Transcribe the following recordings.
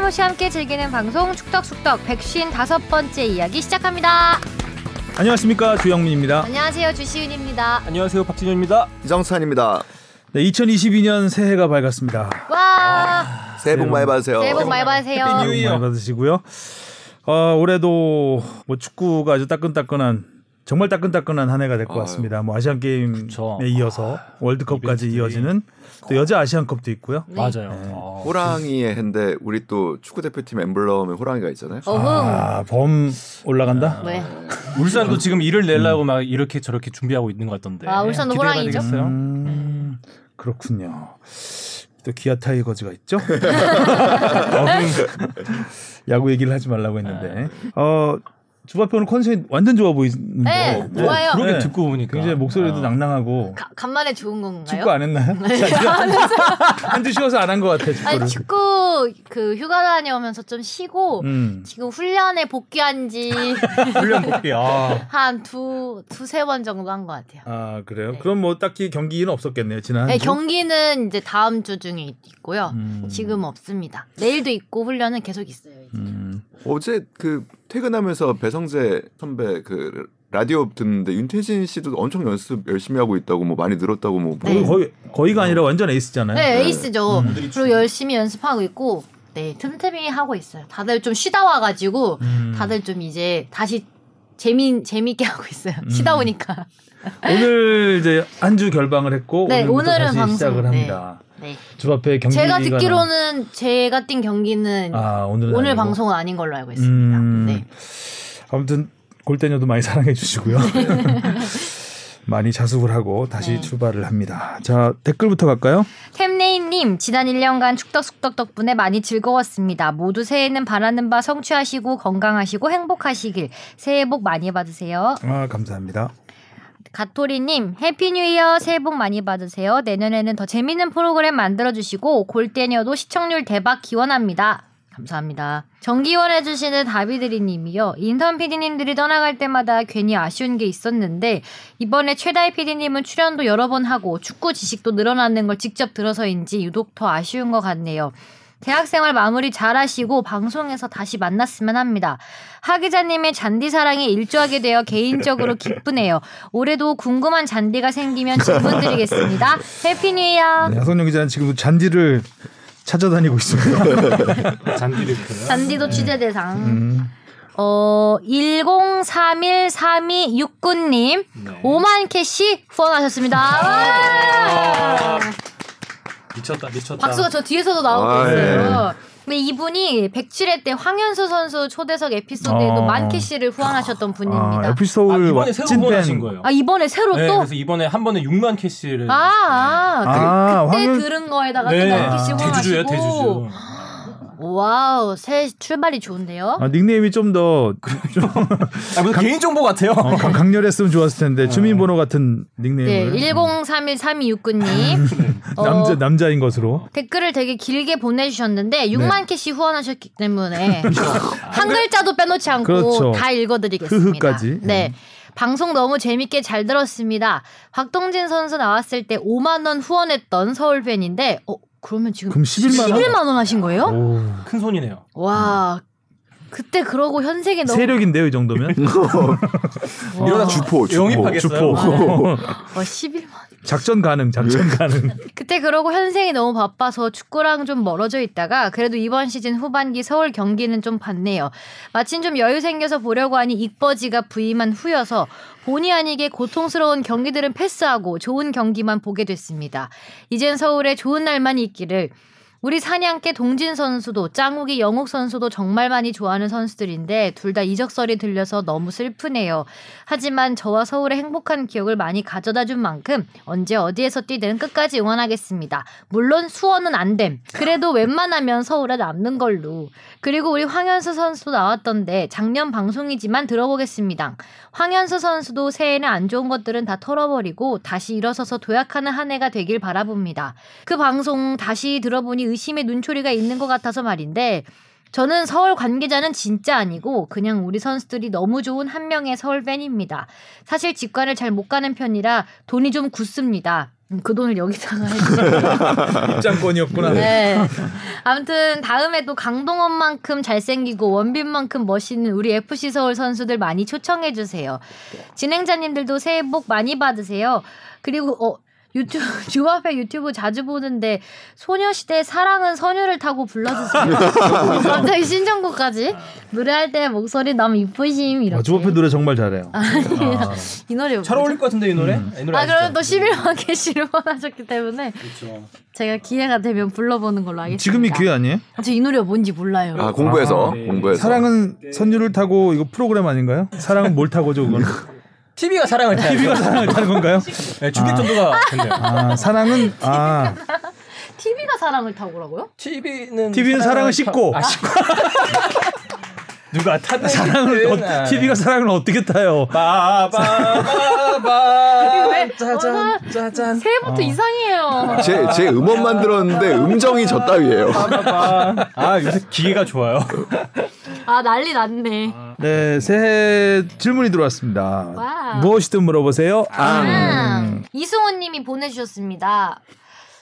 틀림없이 함께 즐기는 방송 축덕쑥덕 백쉰다섯 번째 이야기 시작합니다. 안녕하십니까 주영민입니다. 안녕하세요 주시은입니다. 안녕하세요 박진영입니다. 이정찬입니다. 네, 2022년 새해가 밝았습니다. 와 새해 복 많이 받으세요. 새해 복 많이 받으세요. New Year. 많이 받으시고요. 어, 올해도 뭐 축구가 아주 따끈따끈한 정말 따끈따끈한 한 해가 될 것. 같습니다. 뭐 아시안 게임에 그쵸. 이어서 월드컵까지 이벤트들이. 이어지는 또 여자 아시안컵도 있고요. 네. 맞아요. 네. 어, 호랑이의 해인데 우리 또 축구 대표팀 엠블럼에 호랑이가 있잖아요. 아, 범 올라간다. 네. 울산도 지금 일을 내려고 막 이렇게 저렇게 준비하고 있는 것 같던데. 아, 울산도 호랑이죠? 음, 그렇군요. 또 기아 타이거즈가 있죠. 야구 얘기를 하지 말라고 했는데. 어, 오늘 컨셉이 완전 좋아 보이는데. 네, 좋아요. 그러게 네. 듣고 보니까 굉장히 목소리도 어. 낭낭하고. 가- 간만에 좋은 건가요? 축구 안 했나요? 한 주 쉬어서 안 한 것 같아 축구를. 아니 축구 그 휴가 다녀오면서 좀 쉬고 음. 지금 훈련에 복귀한 지 훈련 복귀. 아. 한 두, 두세 번 정도 한 것 같아요. 아 그래요? 네. 그럼 뭐 딱히 경기는 없었겠네요 지난. 네, 한 주? 경기는 이제 다음 주 중에 있고요. 음. 지금 없습니다. 내일도 있고 훈련은 계속 있어요. 이제. 음. 어제 그 퇴근하면서 배성재 선배 그 라디오 듣는데 윤태진 씨도 엄청 연습 열심히 하고 있다고 뭐 많이 늘었다고 뭐 네. 거의 거의 거의가 아니라 완전 에이스잖아요. 네, 에이스죠. 음. 그리고 열심히 연습하고 있고, 네, 틈틈이 하고 있어요. 다들 좀 쉬다 와가지고, 음. 다들 좀 이제 다시 재미, 재밌게 하고 있어요. 쉬다 음. 오니까. 오늘 이제 한 주 결방을 했고 네, 오늘부터 오늘은 다시 방송, 시작을 네. 합니다. 네. 주바페 경기가 제가 듣기로는 제가 뛴 경기는 아 오늘 오늘 아니고. 방송은 아닌 걸로 알고 있습니다. 음. 네. 아무튼 골때녀도 많이 사랑해 주시고요. 많이 자숙을 하고 다시 네. 출발을 합니다. 자 댓글부터 갈까요? 템네이님 지난 1년간 축덕쑥덕 덕분에 많이 즐거웠습니다. 모두 새해는 바라는 바 성취하시고 건강하시고 행복하시길 새해 복 많이 받으세요. 아 감사합니다. 가토리님 Happy New Year 새해 복 많이 받으세요. 내년에는 더 재밌는 프로그램 만들어주시고 골때녀도 시청률 대박 기원합니다. 감사합니다. 정기 후원해주시는 다비드리님이요. 인턴 PD님들이 떠나갈 때마다 괜히 아쉬운 게 있었는데 이번에 최다희 PD님은 출연도 여러 번 하고 축구 지식도 늘어나는 걸 직접 들어서인지 유독 더 아쉬운 것 같네요. 대학생활 마무리 잘 하시고 방송에서 다시 만났으면 합니다. 하 기자님의 잔디 사랑에 일조하게 되어 개인적으로 기쁘네요. 올해도 궁금한 잔디가 생기면 질문 드리겠습니다. Happy New Year! 네, 하성룡 기자는 지금 잔디를 찾아다니고 있습니다. 잔디르크. 잔디도 취재 대상. 음. 어, 10313269님, 네. 5만 캐시 후원하셨습니다. 와! 미쳤다 미쳤다. 박수가 저 뒤에서도 나오고 아, 있어요. 근데 이분이 107회 때 황현수 선수 초대석 에피소드에도 어. 만 캐시를 후원하셨던 아, 분입니다. 아, 서울 이번에 새로 후원하신. 거예요. 아, 이번에 새로 네, 또? 그래서 이번에 한 번에 6만 캐시를. 아, 아, 그, 아, 그때 황현- 들은 거에다가 네. 또 만 캐시 대주주예요 후원하시고. 대주주. Wow, 새 출발이 좋은데요? 아, 닉네임이 좀 더 좀 아, 무슨 개인 정보 같아요. 어, 강- 강렬했으면 좋았을 텐데 주민번호 같은 네, 닉네임을 10313269님. 어, 남자 남자인 것으로 댓글을 되게 길게 보내주셨는데 6만 캐시 후원하셨기 때문에 한 글자도 빼놓지 않고 그렇죠. 다 읽어드리겠습니다. 흐흐까지. 네. 방송 너무 재밌게 잘 들었습니다. 박동진 선수 나왔을 때 5만 원 후원했던 서울 팬인데, 어 그러면 지금 그럼 11만 원? 11만 원 하신 거예요? 오, 큰 손이네요. 와, 그때 그러고 현색이 너무 세력인데요 이 정도면 와, 이러다 주포 주포 영입하겠어요. 주포 와 11만. 작전 가능 작전 가능 그때 그러고 현생이 너무 바빠서 축구랑 좀 멀어져 있다가 그래도 이번 시즌 후반기 서울 경기는 좀 봤네요. 마침 좀 여유 생겨서 보려고 하니 익버지가 부임한 후여서 본의 아니게 고통스러운 경기들은 패스하고 좋은 경기만 보게 됐습니다. 이젠 서울에 좋은 날만 있기를 우리 사냥개 동진 선수도 짱욱이 영욱 선수도 정말 많이 좋아하는 선수들인데 둘 다 이적설이 들려서 너무 슬프네요. 하지만 저와 서울의 행복한 기억을 많이 가져다 준 만큼 언제 어디에서 뛰든 끝까지 응원하겠습니다. 물론 수원은 안 됨. 그래도 웬만하면 서울에 남는 걸로. 그리고 우리 황현수 선수도 나왔던데 작년 방송이지만 들어보겠습니다. 황현수 선수도 새해에는 안 좋은 것들은 다 털어버리고 다시 일어서서 도약하는 한 해가 되길 바라봅니다. 그 방송 다시 들어보니 의심의 눈초리가 있는 것 같아서 말인데 저는 서울 관계자는 진짜 아니고 그냥 우리 선수들이 너무 좋은 한 명의 서울 팬입니다. 사실 직관을 잘 못 가는 편이라 돈이 좀 굳습니다. 음, 그 돈을 여기다가 해주세요. 입장권이었구나. 네. 아무튼 다음에도 강동원만큼 잘생기고 원빈만큼 멋있는 우리 FC 서울 선수들 많이 초청해 주세요. 진행자님들도 새해 복 많이 받으세요. 그리고 어 유튜브 주합의 유튜브 자주 보는데 소녀시대 사랑은 선율을 타고 불러주세요. 갑자기 신청곡까지 노래할 때 목소리 너무 이쁘심 이렇게. 아, 주법회 노래 정말 잘해요. 이 노래 잘 어울릴 것 같은데 이 노래? 이 노래 아? 그러면 또 11만 개시를 원하셨기 때문에 그렇죠. 제가 기회가 되면 불러보는 걸로 하겠습니다. 지금이 기회 아니에요? 저 이 노래가 뭔지 몰라요. 아 공부해서 아, 네. 공부해서 사랑은 선율을 타고 이거 프로그램 아닌가요? 사랑은 뭘 타고죠 그건? TV가 사랑을 타. TV가 사랑을 타는 건가요? 네, 중계 전도가 됐네요. 아 사랑은 아 TV가 사랑을 타고라고요? TV는 TV는 사랑을 싣고. 아, 싣고. 누가 타든 사랑을 아. 어, TV가 사랑을 어떻게 타요? 빠바바바 왜? 짜잔 짜잔 새해부터 이상해요. 제, 제 음원 만들었는데 음정이 저 따위예요. 아 요새 기계가 좋아요. 아 난리 났네. 네 새해 질문이 들어왔습니다. Wow. 무엇이든 물어보세요. 아, 음. 이승호님이 보내주셨습니다.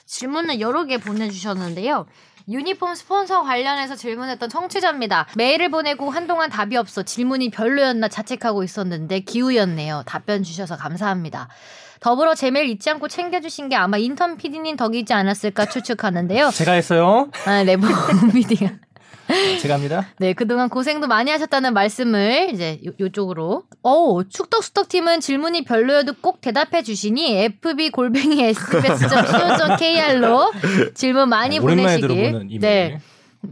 질문을 여러 개 보내주셨는데요. 유니폼 스폰서 관련해서 질문했던 청취자입니다. 메일을 보내고 한동안 답이 없어 질문이 별로였나 자책하고 있었는데 기우였네요. 답변 주셔서 감사합니다. 더불어 제 메일 잊지 않고 챙겨주신 게 아마 인턴 PD님 덕이지 않았을까 추측하는데요. 제가 했어요. 아, 레버 미디어. 제가 합니다. 네, 그동안 고생도 많이 하셨다는 말씀을 이제 요, 요쪽으로. 어, 축덕수덕 팀은 질문이 별로여도 꼭 대답해 주시니 fb 골뱅이 sbs.co.kr로 질문 많이 오랜만에 보내시길. 네.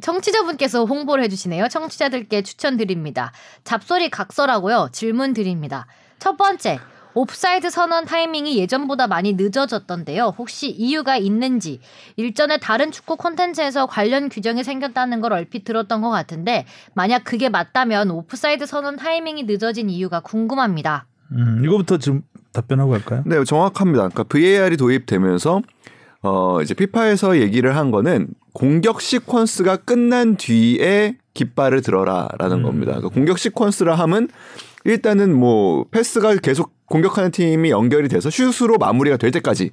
청취자분께서 홍보를 해주시네요. 청취자들께 추천드립니다. 잡소리 각설하고요. 질문 드립니다. 첫 번째. 옵사이드 선언 타이밍이 예전보다 많이 늦어졌던데요. 혹시 이유가 있는지 일전에 다른 축구 콘텐츠에서 관련 규정이 생겼다는 걸 얼핏 들었던 것 같은데 만약 그게 맞다면 옵사이드 선언 타이밍이 늦어진 이유가 궁금합니다. 음, 이거부터 좀 답변하고 갈까요? 네, 정확합니다. 그러니까 VAR이 도입되면서 어 이제 피파에서 얘기를 한 거는 공격 시퀀스가 끝난 뒤에 깃발을 들어라라는 음. 겁니다. 그러니까 공격 시퀀스라 함은 일단은 뭐 패스가 계속 공격하는 팀이 연결이 돼서 슛으로 마무리가 될 때까지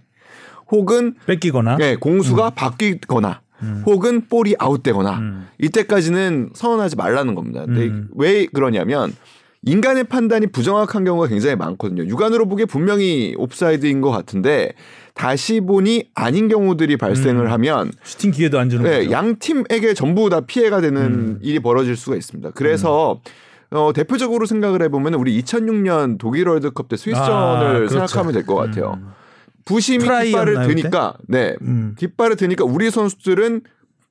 혹은 뺏기거나. 예, 공수가 바뀌거나 혹은 볼이 아웃되거나 음. 이때까지는 선언하지 말라는 겁니다. 근데 음. 왜 그러냐면 인간의 판단이 부정확한 경우가 굉장히 많거든요. 육안으로 보기에 분명히 옵사이드인 것 같은데 다시 보니 아닌 경우들이 발생을 음. 하면 슈팅 기회도 안 주는 네, 거죠. 양 팀에게 전부 다 피해가 되는 음. 일이 벌어질 수가 있습니다. 그래서 어, 대표적으로 생각을 해보면 우리 2006년 독일 월드컵 때 스위스전을 아, 그렇죠. 생각하면 될 것 같아요. 음. 부심이 깃발을 드니까 네 음. 깃발을 드니까 우리 선수들은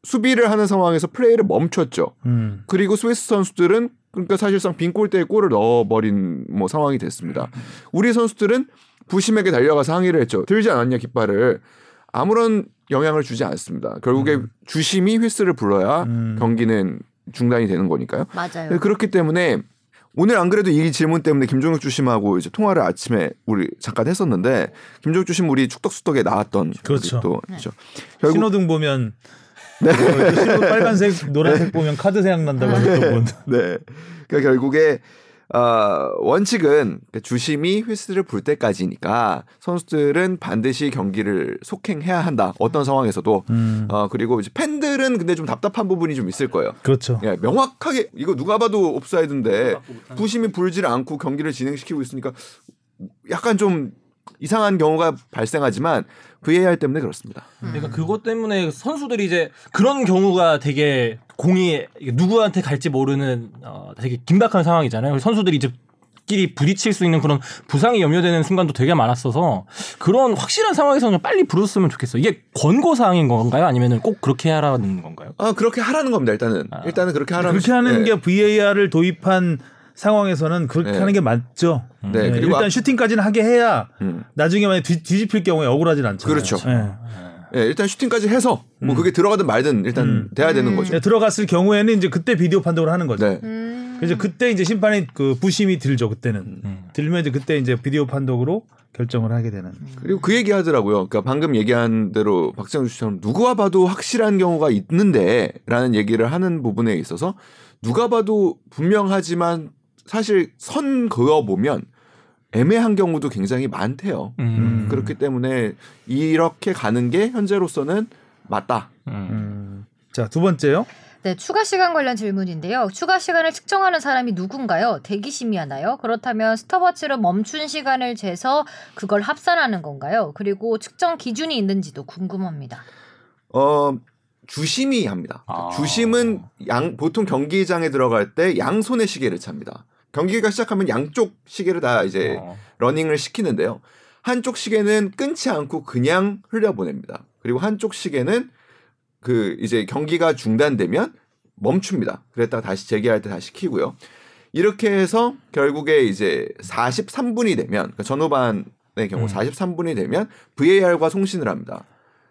수비를 하는 상황에서 플레이를 멈췄죠. 음. 그리고 스위스 선수들은 그러니까 사실상 빈 골대에 골을 넣어버린 뭐 상황이 됐습니다. 우리 선수들은 부심에게 달려가서 항의를 했죠. 들지 않았냐 깃발을 아무런 영향을 주지 않습니다. 결국에 주심이 휘스를 불러야 음. 경기는 중단이 되는 거니까요. 맞아요. 네, 그렇기 때문에 오늘 안 그래도 이 질문 때문에 김종혁 주심하고 이제 통화를 아침에 우리 잠깐 했었는데 김종혁 주심 우리 축덕수덕에 나왔던 그렇죠. 또 그렇죠. 결국 신호등 보면 어, 신호 빨간색, 노란색 보면 카드 생각난다고 했던 분. 네. 그러니까 결국에 어, 원칙은 주심이 휘스를 불 때까지니까 선수들은 반드시 경기를 속행해야 한다. 어떤 상황에서도. 음. 어, 그리고 이제 팬들은 근데 좀 답답한 부분이 좀 있을 거예요. 그렇죠. 예, 명확하게 이거 누가 봐도 옵사이드인데 부심이 불지를 않고 경기를 진행시키고 있으니까 약간 좀 이상한 경우가 발생하지만 VAR 때문에 그렇습니다. 그러니까 그것 때문에 선수들이 이제 그런 경우가 되게 공이 누구한테 갈지 모르는 어, 되게 긴박한 상황이잖아요. 선수들이 이제 끼리 부딪힐 수 있는 그런 부상이 염려되는 순간도 되게 많았어서 그런 확실한 상황에서는 빨리 부르셨으면 좋겠어요. 이게 권고 사항인 건가요? 아니면 꼭 그렇게 하라는 건가요? 아 그렇게 하라는 겁니다. 일단은 아. 일단은 그렇게 하라는 그렇게 하는 예. 게 VAR을 도입한 상황에서는 그렇게 네. 하는 게 맞죠. 네, 네, 그리고 일단 앞- 슈팅까지는 하게 해야 음. 나중에 만약 뒤, 뒤집힐 경우에 억울하진 않잖아요. 그렇죠. 네. 예, 일단 슈팅까지 해서 뭐 그게 들어가든 말든 일단 음. 돼야 되는 거죠. 네, 들어갔을 경우에는 이제 그때 비디오 판독을 하는 거죠. 네. 음. 그래서 그때 이제 심판이 그 부심이 들죠. 그때는 음. 들면 이제 그때 이제 비디오 판독으로 결정을 하게 되는. 그리고 그 얘기 하더라고요. 그러니까 방금 얘기한 대로 박정우 씨처럼 누가 봐도 확실한 경우가 있는데라는 얘기를 하는 부분에 있어서 누가 봐도 분명하지만 사실 선 그어 보면 애매한 경우도 굉장히 많대요. 음. 그렇기 때문에 이렇게 가는 게 현재로서는 맞다. 음. 음. 자, 두 번째요. 네, 추가 시간 관련 질문인데요. 추가 시간을 측정하는 사람이 누군가요? 대기심이 하나요? 그렇다면 스톱워치로 멈춘 시간을 재서 그걸 합산하는 건가요? 그리고 측정 기준이 있는지도 궁금합니다. 어 주심이 합니다. 아. 주심은 양 보통 경기장에 들어갈 때 양손의 시계를 찹니다. 경기가 시작하면 양쪽 시계를 다 이제 어. 러닝을 시키는데요. 한쪽 시계는 끊지 않고 그냥 흘려보냅니다. 그리고 한쪽 시계는 그 이제 경기가 중단되면 멈춥니다. 그랬다가 다시 재개할 때 다시 키고요. 이렇게 해서 결국에 이제 43분이 되면 그러니까 전후반의 경우 음. 43분이 되면 VAR과 송신을 합니다.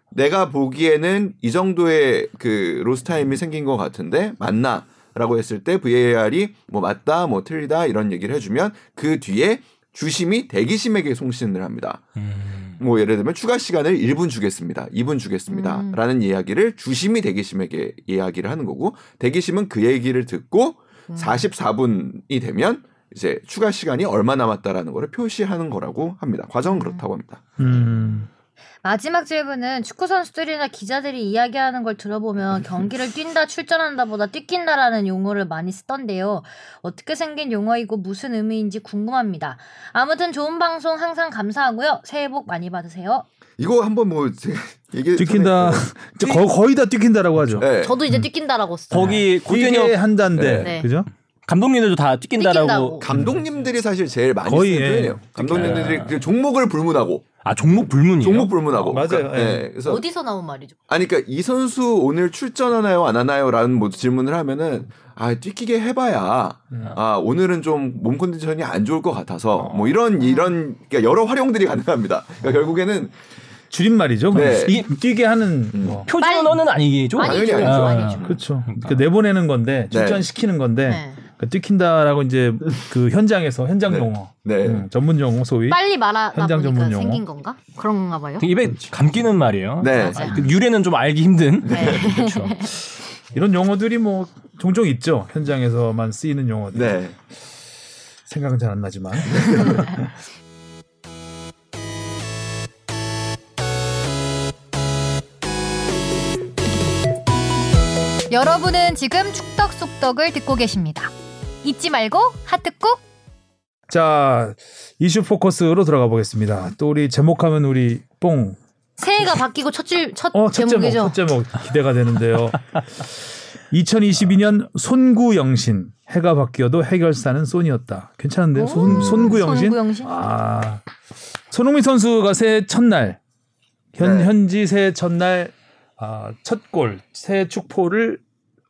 내가 보기에는 이 정도의 그 로스 타임이 생긴 것 같은데 맞나? 라고 했을 때 VAR이 뭐 맞다, 뭐 틀리다 이런 얘기를 해주면 그 뒤에 주심이 대기심에게 송신을 합니다. 음. 뭐 예를 들면 추가 시간을 1분 주겠습니다. 2분 주겠습니다. 음. 라는 이야기를 주심이 대기심에게 이야기를 하는 거고 대기심은 그 얘기를 듣고 음. 44분이 되면 이제 추가 시간이 얼마 남았다라는 거를 표시하는 거라고 합니다. 과정은 그렇다고 합니다. 음. 마지막 질문은 축구 선수들이나 기자들이 이야기하는 걸 들어보면 경기를 뛴다 출전한다보다 뛰긴다라는 용어를 많이 쓰던데요. 어떻게 생긴 용어이고 무슨 의미인지 궁금합니다. 아무튼 좋은 방송 항상 감사하고요. 새해 복 많이 받으세요. 이거 한번 뭐 제가 얘기 거, 거의 다 뛰긴다라고 하죠. 네. 저도 이제 뛰긴다라고 써요. 거기 이게 고견혁 한다인데, 네. 그죠? 감독님들도 다 뛰긴다라고. 뛰긴다고. 감독님들이 사실 제일 많이 거의, 쓰는 예. 표현이에요. 감독님들이 그 종목을 불문하고 아 종목 불문이에요. 종목 불문하고 맞아요. 그러니까, 예. 예. 그래서 어디서 나온 말이죠? 아니 그러니까 이 선수 오늘 출전하나요 안 하나요라는 뭐 질문을 하면은 아 뛰기게 해봐야 음. 아 오늘은 좀 몸 컨디션이 안 좋을 것 같아서 어. 뭐 이런 이런 그러니까 여러 활용들이 가능합니다. 그러니까 결국에는 줄임말이죠. 네. 이 뛰게 하는 뭐. 표준어는 아니죠. 당연히 아니죠. 아니죠. 아니죠. 그렇죠. 그러니까 내보내는 건데 네. 출전시키는 건데 네. 그러니까 뛰킨다라고 이제 그 현장에서 현장 네. 용어, 네. 음, 전문 용어 소위. 빨리 말하다 현장 보니까 전문 용어. 생긴 건가? 그런가 봐요. 그 입에 감기는 말이에요. 네. 맞아요. 그 유래는 좀 알기 힘든. 네. 그렇죠. 이런 용어들이 뭐 종종 있죠. 현장에서만 쓰이는 용어들. 네. 생각은 잘 안 나지만. 여러분은 지금 축덕 속덕을 듣고 계십니다. 잊지 말고 하트 꾹. 자 이슈 포커스로 들어가 보겠습니다. 또 우리 제목하면 우리 뽕. 새해가 바뀌고 첫줄 첫 어, 첫 제목, 제목이죠. 첫 제목 기대가 되는데요. 2022년 손구영신 해가 바뀌어도 해결사는 손이었다. 괜찮은데요? 손, 손구영신? 손구영신? 아 손흥민 선수가 새해 첫날 현 네. 현지 새해 첫날 아, 첫골 새해 축포를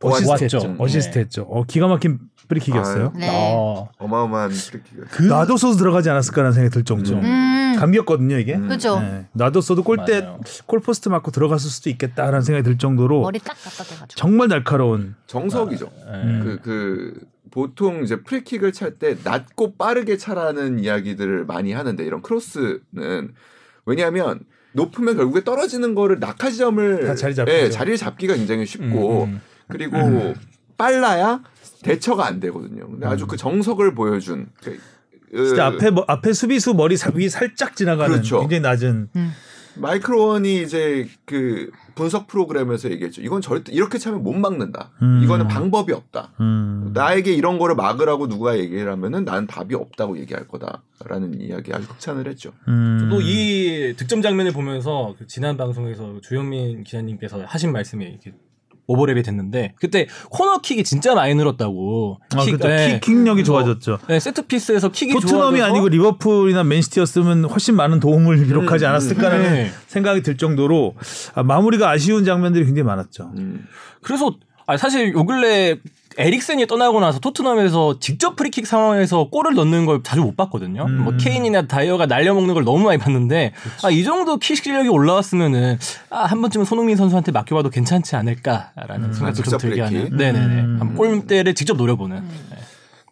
어시스트했죠. 어시스트했죠. 어, 기가 막힌 프리킥이었어요. 네. 어. 어마어마한 프리킥을. 그 놔뒀어도 들어가지 않았을까라는 생각이 들 정도. 음. 감기였거든요 이게. 음. 그죠. 네. 놔뒀어도 골대. 골포스트 맞고 들어갔을 수도 있겠다라는 생각이 들 정도로 머리 딱 갖다 대가지고. 정말 날카로운 정석이죠. 음. 그, 그, 보통 이제 프리킥을 찰 때 낮고 빠르게 차라는 이야기들을 많이 하는데 이런 크로스는 왜냐하면 높으면 결국에 떨어지는 거를 낙하 지점을 다 자리 잡히죠. 예, 자리를 잡기가 굉장히 쉽고 음, 음. 그리고 빨라야 대처가 안 되거든요. 근데 음. 아주 그 정석을 보여준 그, 진짜 그 앞에 뭐- 앞에 수비수 머리 사- 위 살짝 지나가는 그렇죠. 굉장히 낮은 음. 마이클 원이 이제 그 분석 프로그램에서 얘기했죠. 이건 절대 이렇게 차면 못 막는다. 음. 이거는 방법이 없다. 음. 나에게 이런 거를 막으라고 누가 얘기를 하면은 나는 답이 없다고 얘기할 거다라는 이야기 아주 극찬을 했죠. 음. 또이 득점 장면을 보면서 그 지난 방송에서 주현민 기자님께서 하신 말씀이 이렇게 오버랩이 됐는데 그때 코너킥이 진짜 많이 늘었다고. 아, 킥, 그렇죠. 네. 킥, 킥력이 좋아졌죠. 네, 세트 피스에서 킥이 토트넘이 아니고 리버풀이나 맨시티였으면 훨씬 많은 도움을 기록하지 음, 않았을까라는 네. 생각이 들 정도로 아, 마무리가 아쉬운 장면들이 굉장히 많았죠. 음. 그래서 아, 사실 요 근래 에릭센이 떠나고 나서 토트넘에서 직접 프리킥 상황에서 골을 넣는 걸 자주 못 봤거든요. 음. 뭐 케인이나 다이어가 날려먹는 걸 너무 많이 봤는데 아, 이 정도 킥 실력이 올라왔으면은 아, 한 번쯤은 손흥민 선수한테 맡겨봐도 괜찮지 않을까라는 음. 생각도 좀 직접 들게? 하는. 네네네. 음. 골대를 직접 노려보는. 네.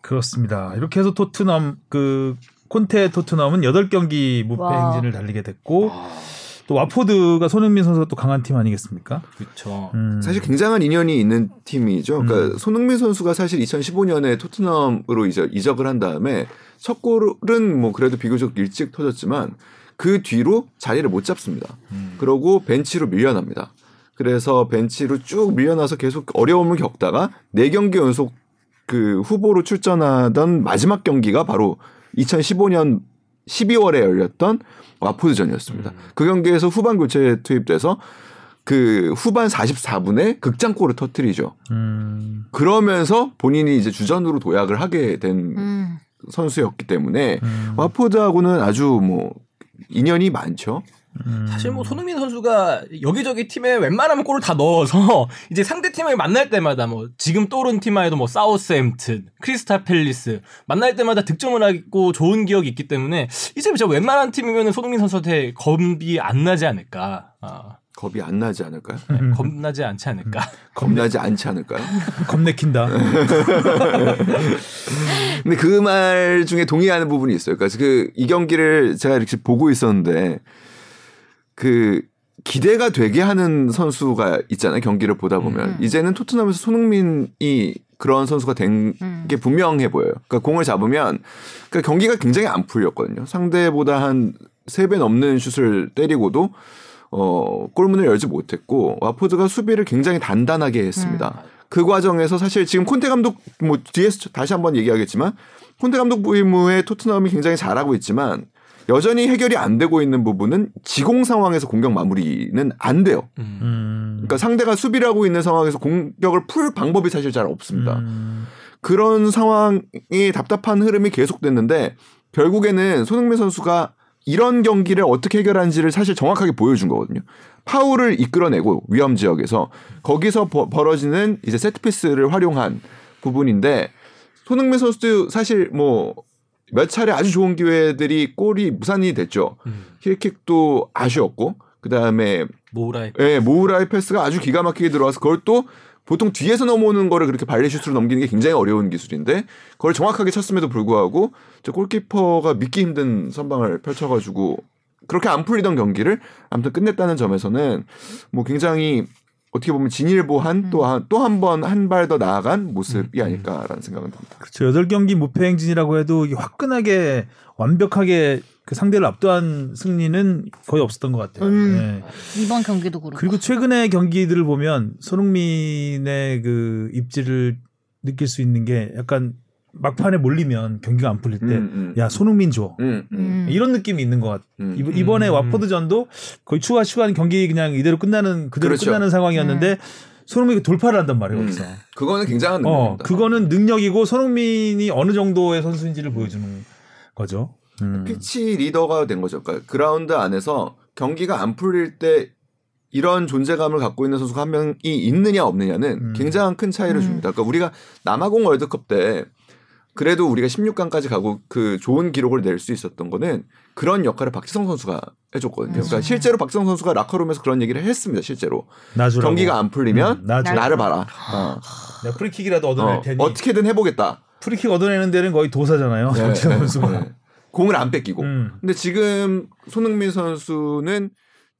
그렇습니다. 이렇게 해서 토트넘 그 콘테 토트넘은 8경기 무패 와. 행진을 달리게 됐고 또 와포드가 손흥민 선수가 또 강한 팀 아니겠습니까? 그렇죠. 음. 사실 굉장한 인연이 있는 팀이죠. 그러니까 음. 손흥민 선수가 사실 2015년에 토트넘으로 이적, 이적을 한 다음에 첫 골은 뭐 그래도 비교적 일찍 터졌지만 그 뒤로 자리를 못 잡습니다. 그러고 벤치로 밀려납니다. 그래서 벤치로 쭉 밀려나서 계속 어려움을 겪다가 네 경기 연속 그 후보로 출전하던 마지막 경기가 바로 2015년 12월에 열렸던 와포드전이었습니다. 그 경기에서 후반 교체에 투입돼서 그 후반 44분에 극장골을 터뜨리죠. 음. 그러면서 본인이 이제 주전으로 도약을 하게 된 음. 선수였기 때문에 음. 와포드하고는 아주 뭐 인연이 많죠. 음. 사실 뭐 손흥민 선수가 여기저기 팀에 웬만하면 골을 다 넣어서 이제 상대 팀을 만날 때마다 뭐 지금 떠오른 팀만 해도 뭐 사우스햄튼, 크리스탈 팰리스 만날 때마다 득점을 하고 좋은 기억이 있기 때문에 이제 진짜 웬만한 팀이면 손흥민 선수한테 겁이 안 나지 않을까. 아, 겁이 안 나지 않을까요? 네, 겁나지 않지 않을까. 겁나지 않지 않을까요? 겁내킨다. 근데 그 말 중에 동의하는 부분이 있어요. 그러니까 그 이 경기를 제가 이렇게 보고 있었는데 그 기대가 되게 하는 선수가 있잖아요. 경기를 보다 보면 음. 이제는 토트넘에서 손흥민이 그런 선수가 된게 음. 분명해 보여요. 그러니까 공을 잡으면 그러니까 경기가 굉장히 안 풀렸거든요. 상대보다 한 세 배 넘는 슛을 때리고도 어 골문을 열지 못했고 와포드가 수비를 굉장히 단단하게 했습니다. 그 과정에서 사실 지금 콘테 감독 뭐 뒤에서 다시 한번 얘기하겠지만 콘테 감독 부임 후에 토트넘이 굉장히 잘하고 있지만 여전히 해결이 안 되고 있는 부분은 지공 상황에서 공격 마무리는 안 돼요. 음. 음. 그러니까 상대가 수비를 하고 있는 상황에서 공격을 풀 방법이 사실 잘 없습니다. 음. 그런 상황이 답답한 흐름이 계속됐는데 결국에는 손흥민 선수가 이런 경기를 어떻게 해결하는지를 사실 정확하게 보여준 거거든요. 파울을 이끌어내고 위험 지역에서 거기서 버- 벌어지는 이제 세트피스를 활용한 부분인데 손흥민 선수도 사실 뭐 몇 차례 아주 좋은 기회들이 골이 무산이 됐죠. 음. 힐킥도 아쉬웠고 그 다음에 모우라이. 예, 모우라의 패스가 아주 기가 막히게 들어와서 그걸 또 보통 뒤에서 넘어오는 거를 그렇게 발레슛으로 넘기는 게 굉장히 어려운 기술인데 그걸 정확하게 쳤음에도 불구하고 저 골키퍼가 믿기 힘든 선방을 펼쳐가지고 그렇게 안 풀리던 경기를 아무튼 끝냈다는 점에서는 뭐 굉장히 어떻게 보면 진일보한 또또 한 번 한 발 더 나아간 모습이 아닐까라는 생각은 듭니다. 그렇죠. 여덟 경기 무패 행진이라고 해도 화끈하게 완벽하게 그 상대를 압도한 승리는 거의 없었던 것 같아요. 음. 예. 이번 경기도 그렇고. 그리고 최근의 경기들을 보면 손흥민의 그 입지를 느낄 수 있는 게 약간 막판에 몰리면 경기가 안 풀릴 때, 음, 음. 야 손흥민 줘. 음, 음, 음. 이런 느낌이 있는 것 같아. 음. 이번- 이번에 음. 와포드전도 거의 추가 시간 경기 그냥 이대로 끝나는 그대로 그렇죠. 끝나는 상황이었는데 손흥민이 돌파를 한단 말이에요. 음. 거기서. 그거는 굉장한 어, 능력입니다. 그거는 능력이고 손흥민이 어느 정도의 선수인지를 보여주는 거죠. 음. 피치 리더가 된 거죠. 그러니까 그라운드 안에서 경기가 안 풀릴 때 이런 존재감을 갖고 있는 선수가 한 명이 있느냐 없느냐는 음. 굉장한 큰 차이를 음. 줍니다. 그러니까 우리가 남아공 월드컵 때 그래도 우리가 16강까지 가고 그 좋은 기록을 낼 수 있었던 거는 그런 역할을 박지성 선수가 해줬거든요. 그러니까 맞아요. 실제로 박지성 선수가 라커룸에서 그런 얘기를 했습니다. 실제로 나 주라고. 경기가 안 풀리면 음, 나 주. 나를 봐라. 어. 내가 프리킥이라도 얻어낼 어, 테니. 어떻게든 해보겠다. 프리킥 얻어내는 데는 거의 도사잖아요. 네, 박지성 네, 선수가. 네. 공을 안 뺏기고. 음. 근데 지금 손흥민 선수는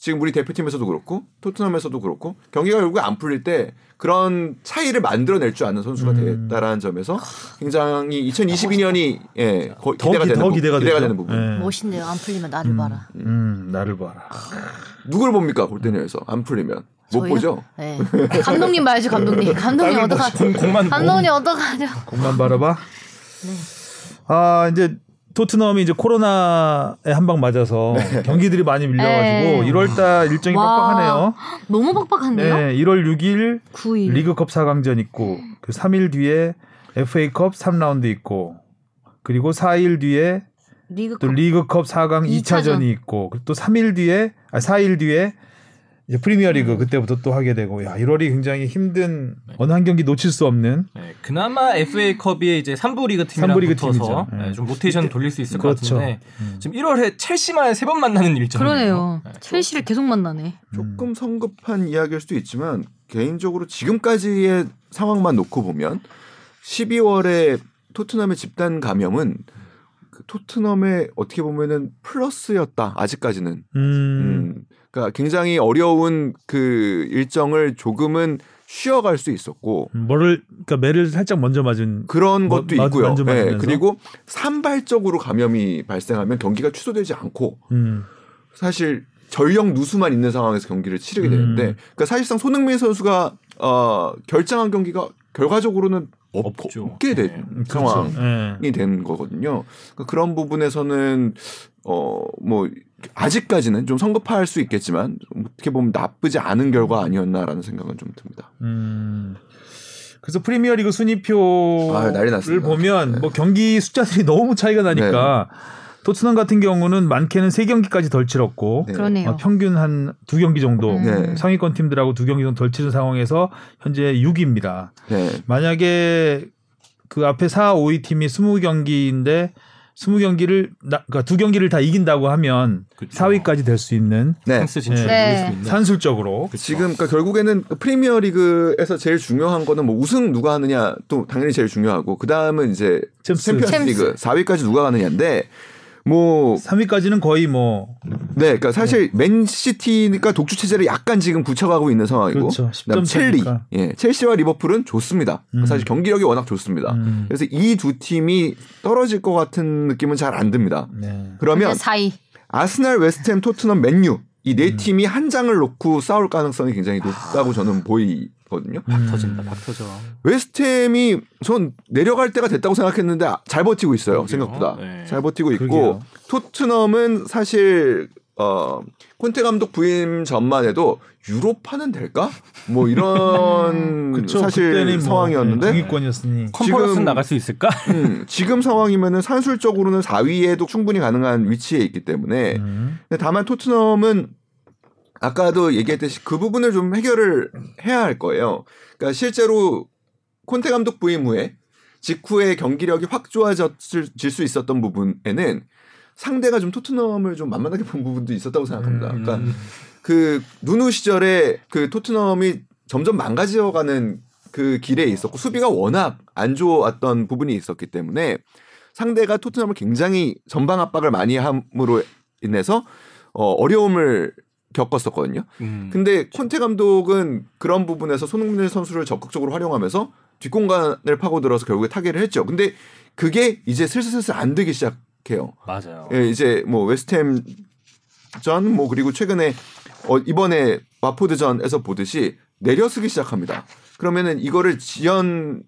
지금 우리 대표팀에서도 그렇고 토트넘에서도 그렇고 경기가 결국에 안 풀릴 때 그런 차이를 만들어낼 줄 아는 선수가 음. 됐다라는 점에서 굉장히 2022년이 예, 거- 더, 기대가 기, 되는 더 부- 기대가, 기대가 되죠. 되는 부분. 예. 멋있네요. 안 풀리면 나를 봐라. 음, 나를 봐라. 누굴 봅니까 골대녀에서 안 풀리면 못 저희요? 보죠. 네. 감독님 봐야죠, 감독님. 감독님 어떡하? 공, 공만 감독님 어떡하죠? 공만 바라봐. 네. 아 이제 토트넘이 이제 코로나에 한 방 맞아서 경기들이 많이 밀려가지고 네. 1월달 일정이 와. 빡빡하네요. 너무 빡빡한데요? 네, 1월 6일 9일. 리그컵 4강전 있고 그 3일 뒤에 FA컵 3라운드 있고 그리고 4일 뒤에 리그 또 리그컵 4강 2차전. 2차전이 있고 그리고 또 3일 뒤에 아 4일 뒤에 이제 프리미어리그 그때부터 또 하게 되고 야 1월이 굉장히 힘든 어느 한 경기 놓칠 수 없는 네, 그나마 FA컵이 이제 3부 리그 팀이랑 삼부 리그 붙어서 팀이죠. 네, 네. 좀 로테이션 돌릴 수 있을 그렇죠. 것 같은데 음. 지금 1월에 첼시만 세 번 만나는 일정이에요. 그러네요. 네, 첼시를 계속 만나네. 조금 성급한 이야기일 수도 있지만 개인적으로 지금까지의 상황만 놓고 보면 12월에 토트넘의 집단 감염은 그 토트넘의 어떻게 보면은 플러스였다 아직까지는. 음. 음. 그러니까 굉장히 어려운 그 일정을 조금은 쉬어갈 수 있었고 뭐를 그러니까 매를 살짝 먼저 맞은 그런 뭐, 것도 맞- 있고요. 네? 그리고 산발적으로 감염이 발생하면 경기가 취소되지 않고 음. 사실 전력 누수만 있는 상황에서 경기를 치르게 음. 되는데 그러니까 사실상 손흥민 선수가 어, 결정한 경기가 결과적으로는 없. 없게 된 네. 상황이 그렇죠. 예. 된 거거든요. 그러니까 그런 부분에서는 어뭐 아직까지는 좀 성급할 수 있겠지만 어떻게 보면 나쁘지 않은 결과 아니었나라는 생각은 좀 듭니다. 음. 그래서 프리미어리그 순위표를 아. 보면 네. 뭐 경기 숫자들이 너무 차이가 나니까 토트넘 같은 경우는 많게는 세 경기까지 덜 치렀고 네. 어, 평균 한 두 경기 정도 음. 네. 상위권 팀들하고 두 경기 정도 덜 치른 상황에서 현재 6위입니다. 네. 만약에 그 앞에 4, 5위 팀이 20경기인데 20경기를 그러니까 두 경기를 다 이긴다고 하면 그쵸. 4위까지 될수 있는 네. 네. 있는. 산술적으로 지금 그러니까 결국에는 프리미어 리그에서 제일 중요한 거는 뭐 우승 누가 하느냐 또 당연히 제일 중요하고 그 다음은 이제 챔스. 챔피언스 리그 4위까지 누가 가느냐인데 뭐 3위까지는 거의 뭐 네, 그러니까 사실 맨시티니까 독주 체제를 약간 지금 굳혀가고 있는 상황이고, 그렇죠. 그다음 10점 첼리. 예, 첼시와 리버풀은 좋습니다. 음. 사실 경기력이 워낙 좋습니다. 음. 그래서 이 두 팀이 떨어질 것 같은 느낌은 잘 안 듭니다. 네. 그러면. 아스날, 웨스트햄, 토트넘, 맨유 이 음. 네 팀이 한 장을 놓고 싸울 가능성이 굉장히 높다고 저는 보이 거든요. 음. 터진다, 박 터져. 웨스트햄이 전 내려갈 때가 됐다고 생각했는데 아, 잘 버티고 있어요. 그러게요. 생각보다 네. 잘 버티고 있고 그러게요. 토트넘은 사실 어 콘테 감독 부임 전만 해도 유로파는 될까? 뭐 이런 그쵸. 사실 뭐, 상황이었는데 네, 중위권이었으니 컨퍼런스 지금- 나갈 수 있을까? 음, 지금 상황이면은 산술적으로는 4위에도 충분히 가능한 위치에 있기 때문에 음. 근데 다만 토트넘은 아까도 얘기했듯이 그 부분을 좀 해결을 해야 할 거예요. 그러니까 실제로 콘테 감독 부임 후에 직후에 경기력이 확 좋아질 수 있었던 부분에는 상대가 좀 토트넘을 좀 만만하게 본 부분도 있었다고 생각합니다. 음. 그러니까 그 누누 시절에 그 토트넘이 점점 망가져가는 그 길에 있었고 수비가 워낙 안 좋았던 부분이 있었기 때문에 상대가 토트넘을 굉장히 전방 압박을 많이 함으로 인해서 어, 어려움을 겪었었거든요. 음. 근데 콘테 감독은 그런 부분에서 손흥민 선수를 적극적으로 활용하면서 뒷공간을 파고들어서 결국에 타결을 했죠. 근데 그게 이제 슬슬슬슬 안 되기 시작해요. 맞아요. 예, 이제 뭐 웨스트햄 전 뭐 그리고 최근에 어, 이번에 마포드전에서 보듯이 내려쓰기 시작합니다. 그러면은 이거를 지연된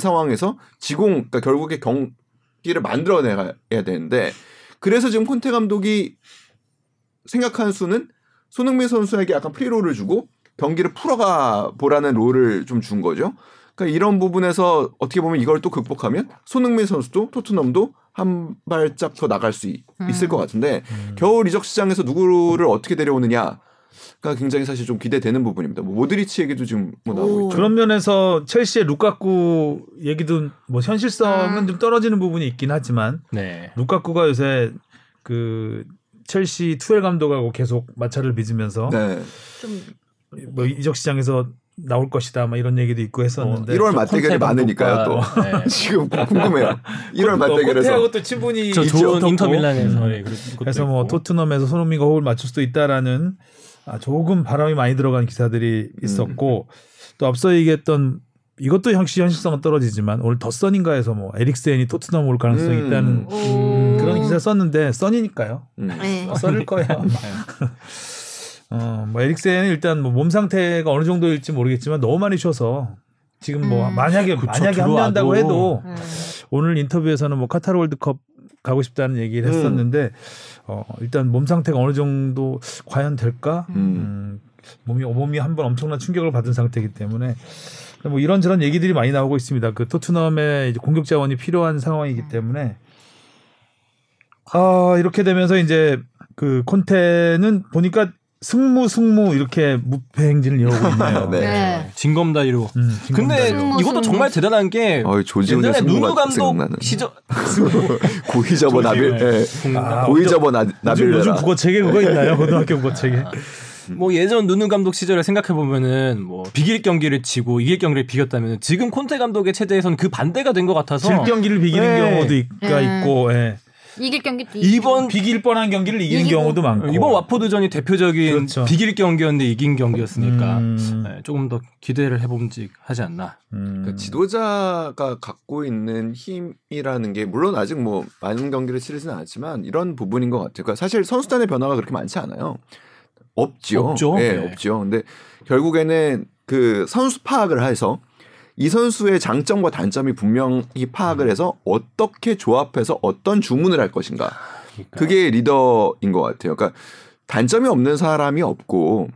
상황에서 지공 그러니까 결국에 경기를 만들어내야 되는데 그래서 지금 콘테 감독이 생각하는 수는 손흥민 선수에게 약간 프리롤을 주고 경기를 풀어가 보라는 롤을 좀 준 거죠. 그러니까 이런 부분에서 어떻게 보면 이걸 또 극복하면 손흥민 선수도 토트넘도 한 발짝 더 나갈 수 있- 있을 것 같은데 겨울 이적 시장에서 누구를 어떻게 데려오느냐 가 굉장히 사실 좀 기대되는 부분입니다. 뭐 모드리치 얘기도 지금 뭐 나오고 오. 있죠. 그런 면에서 첼시의 루카쿠 얘기도 뭐 현실성은 아. 좀 떨어지는 부분이 있긴 하지만 네. 루카쿠가 요새 그 첼시 투엘 감독하고 계속 마찰을 빚으면서 네. 좀뭐 이적 시장에서 나올 것이다 막 이런 얘기도 있고 했었는데 어, 1월 맞대결이 많으니까요. 또 네. 지금 궁금해요. 1월 맞대결에서 콘테하고 또 친분이 저 좋은 또. 인터밀란에서의 음. 그래서 뭐 토트넘에서 손흥민과 호흡을 맞출 수도 있다라는 아, 조금 바람이 많이 들어간 기사들이 있었고 또 앞서 얘기했던 이것도 역시 현실성은 떨어지지만 오늘 더 선인가에서 뭐 에릭센이 토트넘 올 가능성이 음. 있다는 오. 그런 기사 썼는데 선이니까요. 음. 네. 썰을 거예요. 어, 뭐 에릭센은 일단 뭐 몸 상태가 어느 정도일지 모르겠지만 너무 많이 쉬어서 지금 뭐 음. 만약에 그쵸, 만약에 합류한다고 들어와도. 해도 음. 오늘 인터뷰에서는 뭐 카타르 월드컵 가고 싶다는 얘기를 음. 했었는데 어, 일단 몸 상태가 어느 정도 과연 될까? 음. 음, 몸이 몸이 한 번 엄청난 충격을 받은 상태이기 때문에 뭐 이런저런 얘기들이 많이 나오고 있습니다. 그 토트넘의 이제 공격 자원이 필요한 상황이기 때문에 아 이렇게 되면서 이제 그 콘테는 보니까 승무 승무 이렇게 무패 행진을 이어오고 있네요. 네. 네. 진검다리로. 음, 근데 승무, 이것도 승무. 정말 대단한 게 어이, 옛날에 누누 감독. 시절 고이저버 나빌 예. 아, 고이저버 나, 요즘, 나빌레라 요즘 국어책에 그거 있나요? 고등학교 국어책에. 뭐 예전 누누 감독 시절을 생각해 보면은 뭐 비길 경기를 치고 이길 경기를 비겼다면 지금 콘테 감독의 체제에서는 그 반대가 된 것 같아서 질 경기를 비기는 네. 경우도 있, 가 음. 있고 예. 이길 경기도 이번 비길 뻔한 경기를 이기는 이기고. 경우도 많고 이번 와포드전이 대표적인 그렇죠. 비길 경기였는데 이긴 경기였으니까 음. 네, 조금 더 기대를 해봄직 하지 않나. 음. 그러니까 지도자가 갖고 있는 힘이라는 게 물론 아직 뭐 많은 경기를 치르지는 않았지만 이런 부분인 것 같아요. 그러니까 사실 선수단의 변화가 그렇게 많지 않아요. 없죠. 없죠. 예, 네. 없죠. 근데 결국에는 그 선수 파악을 해서 이 선수의 장점과 단점이 분명히 파악을 해서 어떻게 조합해서 어떤 주문을 할 것인가. 그게 리더인 것 같아요. 그러니까 단점이 없는 사람이 없고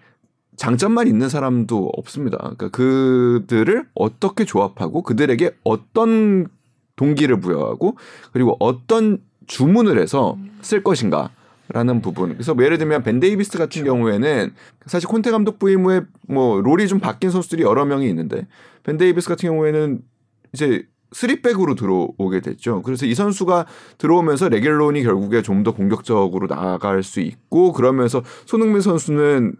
장점만 있는 사람도 없습니다. 그러니까 그들을 어떻게 조합하고 그들에게 어떤 동기를 부여하고 그리고 어떤 주문을 해서 쓸 것인가. 라는 부분. 그래서 뭐 예를 들면 벤 데이비스 같은 경우에는 사실 콘테 감독 부임 후에 뭐 role이 좀 바뀐 선수들이 여러 명이 있는데 벤 데이비스 같은 경우에는 이제 쓰리백으로 들어오게 됐죠. 그래서 이 선수가 들어오면서 레길론이 결국에 좀 더 공격적으로 나아갈 수 있고 그러면서 손흥민 선수는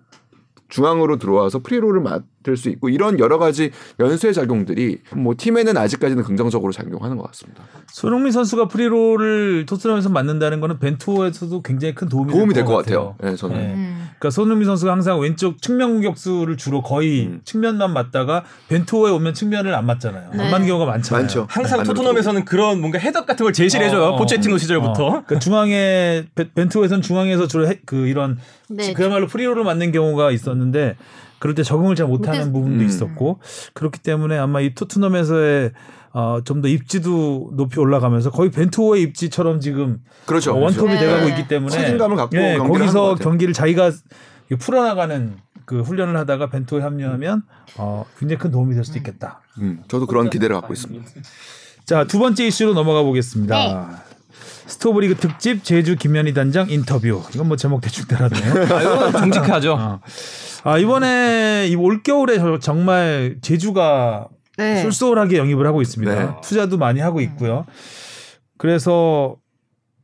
중앙으로 들어와서 free role을 맡을 수 있고 이런 여러 가지 연쇄 작용들이 뭐 팀에는 아직까지는 긍정적으로 작용하는 것 같습니다. 손흥민 선수가 프리롤을 토트넘에서 맡는다는 거는 벤투호에서도 굉장히 큰 도움이, 도움이 될될것것 같아요. 같아요. 네, 저는. 네. 음. 그러니까 손흥민 선수가 항상 왼쪽 측면 공격수를 주로 거의 음. 측면만 맡다가 벤투호에 오면 측면을 안 맡잖아요. 네. 안 맡는 경우가 많잖아요. 많죠. 항상 안 토트넘에서는 그런 뭔가 헤더 같은 걸 제시를 해줘요. 어, 어. 포체티노 시절부터. 어. 그러니까 중앙에 벤- 벤투호에서는 중앙에서 주로 해- 그 이런 네. 그야말로 프리롤을 맞는 경우가 있었는데 그럴 때 적응을 잘 못하는 못했- 부분도 음. 있었고 그렇기 때문에 아마 이 토트넘에서의 어, 좀 더 입지도 높이 올라가면서 거의 벤투어의 입지처럼 지금 그렇죠. 어, 원톱이 네. 돼가고 있기 때문에 책임감을 갖고 것 거기서. 경기를 자기가 풀어나가는 그 훈련을 하다가 벤투어에 합류하면 어, 굉장히 큰 도움이 될 수도 있겠다. 음, 저도 그런 기대를 갖고 있습니다. 자, 두 번째 이슈로 넘어가 보겠습니다. 네. 스토브리그 특집 제주 김현희 단장 인터뷰. 이건 뭐 제목 대충 따라네요. 아, 이건 정직하죠. 어. 아, 이번에 이 올겨울에 저- 정말 제주가 네. 쏠쏠하게 영입을 하고 있습니다. 네. 투자도 많이 하고 있고요. 그래서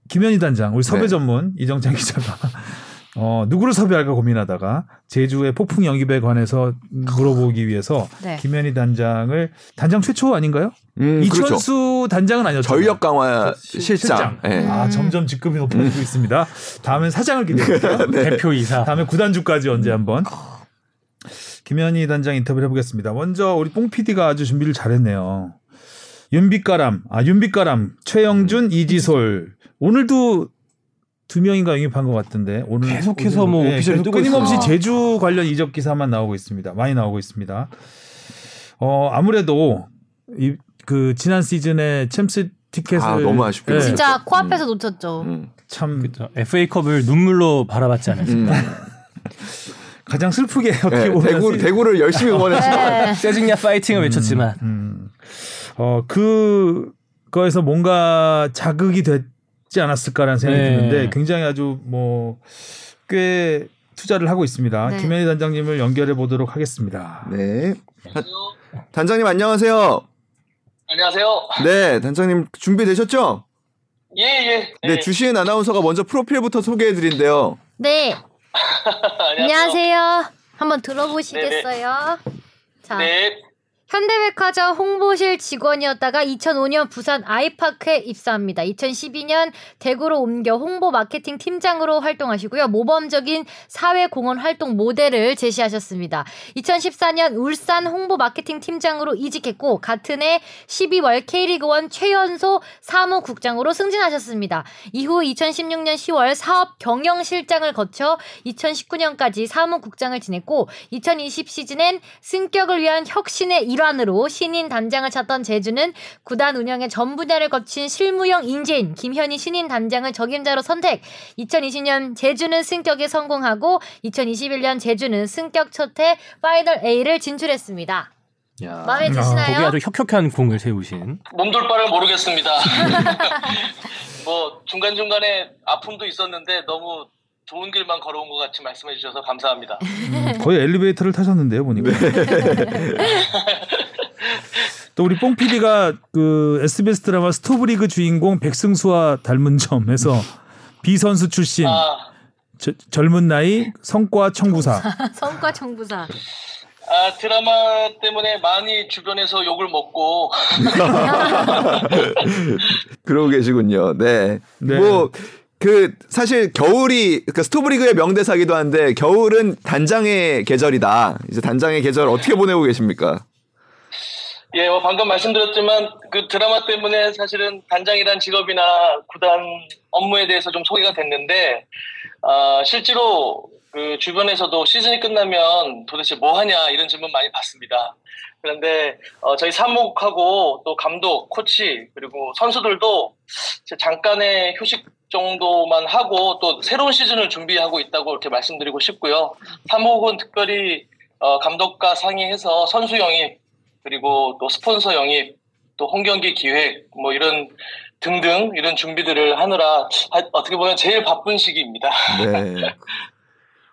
김현희 단장, 우리 섭외 네. 전문 이정찬 기자가 어, 누구를 섭외할까 고민하다가 제주의 폭풍 영입에 관해서 물어보기 위해서 네. 김현희 단장을 단장 최초 아닌가요? 음, 그렇죠. 이천수 단장은 아니었죠. 전력 강화 실장. 실장. 예. 아, 음. 점점 직급이 높아지고 있습니다. 다음엔 사장을 기대해볼게요. 대표 이사. 다음에 구단주까지 언제 한번. 김현희 단장 인터뷰를 해보겠습니다. 먼저 우리 뽕 PD가 아주 준비를 잘했네요. 윤빛가람, 아 윤빛가람, 최영준, 이지솔. 오늘도 두 명인가 영입한 것 같은데 오늘 계속해서 오늘- 뭐 네, 오피셜이 계속 끊임없이 있어요. 제주 관련 이적 기사만 나오고 있습니다. 많이 나오고 있습니다. 어 아무래도 이 그 지난 시즌에 챔스 티켓을 아, 너무 아쉽게 네, 진짜 코앞에서 놓쳤죠. 음. 참 FA컵을 눈물로 바라봤지 않았습니까? 음. 가장 슬프게 어떻게 예, 보면 대구 시- 대구를 열심히 응원했지만 네. 세징야 파이팅을 외쳤지만 음. 어, 그, 거에서 뭔가 자극이 됐 지 않았을까라는 생각이 네. 드는데 굉장히 아주 뭐, 꽤 투자를 하고 있습니다. 네. 김현희 단장님을 연결해 보도록 하겠습니다. 네. 단장님 안녕하세요. 안녕하세요. 네, 단장님 준비되셨죠? 예, 예. 네, 주시은 아나운서가 먼저 프로필부터 소개해 드린대요. 네. 안녕하세요. 안녕하세요. 한번 들어보시겠어요? 자, 네. 현대백화점 홍보실 직원이었다가 2005년 부산 아이파크에 입사합니다. 2012년 대구로 옮겨 홍보 마케팅 팀장으로 활동하시고요. 모범적인 사회공헌 활동 모델을 제시하셨습니다. 2014년 울산 홍보 마케팅 팀장으로 이직했고 같은 해 12월 K리그1 최연소 사무국장으로 승진하셨습니다. 이후 2016년 10월 사업 경영실장을 거쳐 2019년까지 사무국장을 지냈고 2020 시즌엔 승격을 위한 혁신의 일환으로 신인 단장을 찾던 제주는 구단 운영의 전 분야를 거친 실무형 인재인 김현희 신인 단장을 적임자로 선택. 2020년 제주는 승격에 성공하고 2021년 제주는 승격 첫해 파이널 A를 진출했습니다. 야, 마음에 거기 드시나요? 아주 혁혁한 공을 세우신. 몸둘 바를 모르겠습니다. 뭐 중간 중간에 아픔도 있었는데 너무 좋은 길만 걸어온 것 같이 말씀해 주셔서 감사합니다. 음, 거의 엘리베이터를 타셨는데요, 보니까. 또 우리 뽕 PD가 그 SBS 드라마 스토브리그 주인공 백승수와 닮은 점에서 비선수 출신 아, 저- 젊은 나이 성과 청구사. 성과 청부사. 아 드라마 때문에 많이 주변에서 욕을 먹고 그러고 계시군요. 네. 네. 뭐 그 사실 겨울이 그 스토브리그의 명대사기도 한데 겨울은 단장의 계절이다. 이제 단장의 계절 어떻게 보내고 계십니까? 예, 뭐 방금 말씀드렸지만 그 드라마 때문에 사실은 단장이란 직업이나 구단 업무에 대해서 좀 소개가 됐는데 아, 실제로 그 주변에서도 시즌이 끝나면 도대체 뭐 하냐 이런 질문 많이 받습니다. 그런데 어, 저희 사무국하고 또 감독, 코치 그리고 선수들도 잠깐의 휴식 정도만 하고 또 새로운 시즌을 준비하고 있다고 이렇게 말씀드리고 싶고요. 사무국은 특별히 어, 감독과 상의해서 선수 영입 그리고 또 스폰서 영입, 또 홈경기 기획, 뭐 이런 등등 이런 준비들을 하느라 하- 어떻게 보면 제일 바쁜 시기입니다. 네.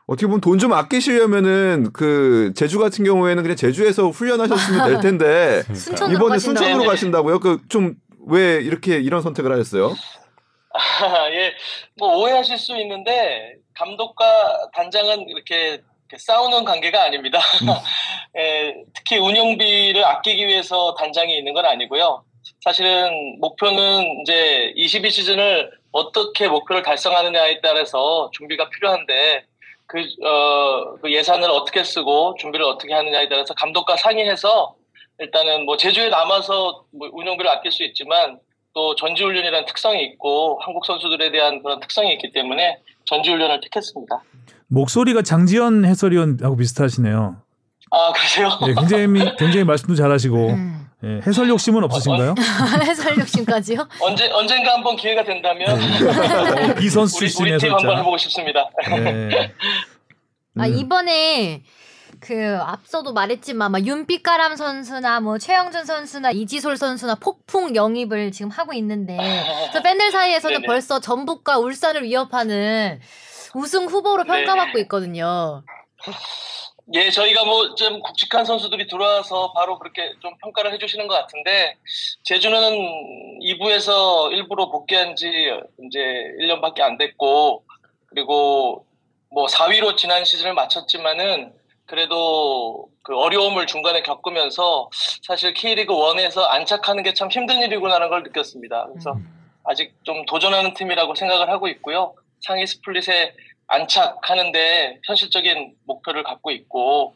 어떻게 보면 돈 좀 아끼시려면은 그 제주 같은 경우에는 그냥 제주에서 훈련하셨으면 될 텐데 순천으로 이번에 가신다. 순천으로 네네. 가신다고요? 그 좀 왜 이렇게 이런 선택을 하셨어요? 예, 뭐 오해하실 수 있는데 감독과 단장은 이렇게, 싸우는 관계가 아닙니다. 예, 특히 운영비를 아끼기 위해서 단장이 있는 건 아니고요. 사실은 목표는 이제 22 시즌을 어떻게 목표를 달성하느냐에 따라서 준비가 필요한데 그, 어, 그 예산을 어떻게 쓰고 준비를 어떻게 하느냐에 따라서 감독과 상의해서 일단은 뭐 제주에 남아서 뭐 운영비를 아낄 수 있지만 또 전지훈련이라는 특성이 있고 한국 선수들에 대한 그런 특성이 있기 때문에 전지훈련을 택했습니다. 목소리가 장지연 해설위원하고 비슷하시네요. 아 그러세요? 예, 굉장히 굉장히 말씀도 잘하시고 음. 예, 해설 욕심은 없으신가요? 어, 해설 욕심까지요? 언제 언젠가 한번 기회가 된다면 어, 비선수 우리 출신 우리 팀 한번 해설자. 해보고 싶습니다. 예. 아 음. 이번에 그 앞서도 말했지만 막 윤빛가람 선수나 뭐 최영준 선수나 이지솔 선수나 폭풍 영입을 지금 하고 있는데 그래서 팬들 사이에서는 네네. 벌써 전북과 울산을 위협하는 우승 후보로 네. 평가받고 있거든요. 예, 저희가 뭐 좀 굵직한 선수들이 들어와서 바로 그렇게 좀 평가를 해주시는 것 같은데 제주는 2부에서 일부러 복귀한 지 이제 1년밖에 안 됐고 그리고 뭐 4위로 지난 시즌을 마쳤지만은 그래도 그 어려움을 중간에 겪으면서 사실 K리그 1에서 안착하는 게 참 힘든 일이구나라는 걸 느꼈습니다. 그래서 아직 좀 도전하는 팀이라고 생각을 하고 있고요. 상위 스플릿에 안착하는데 현실적인 목표를 갖고 있고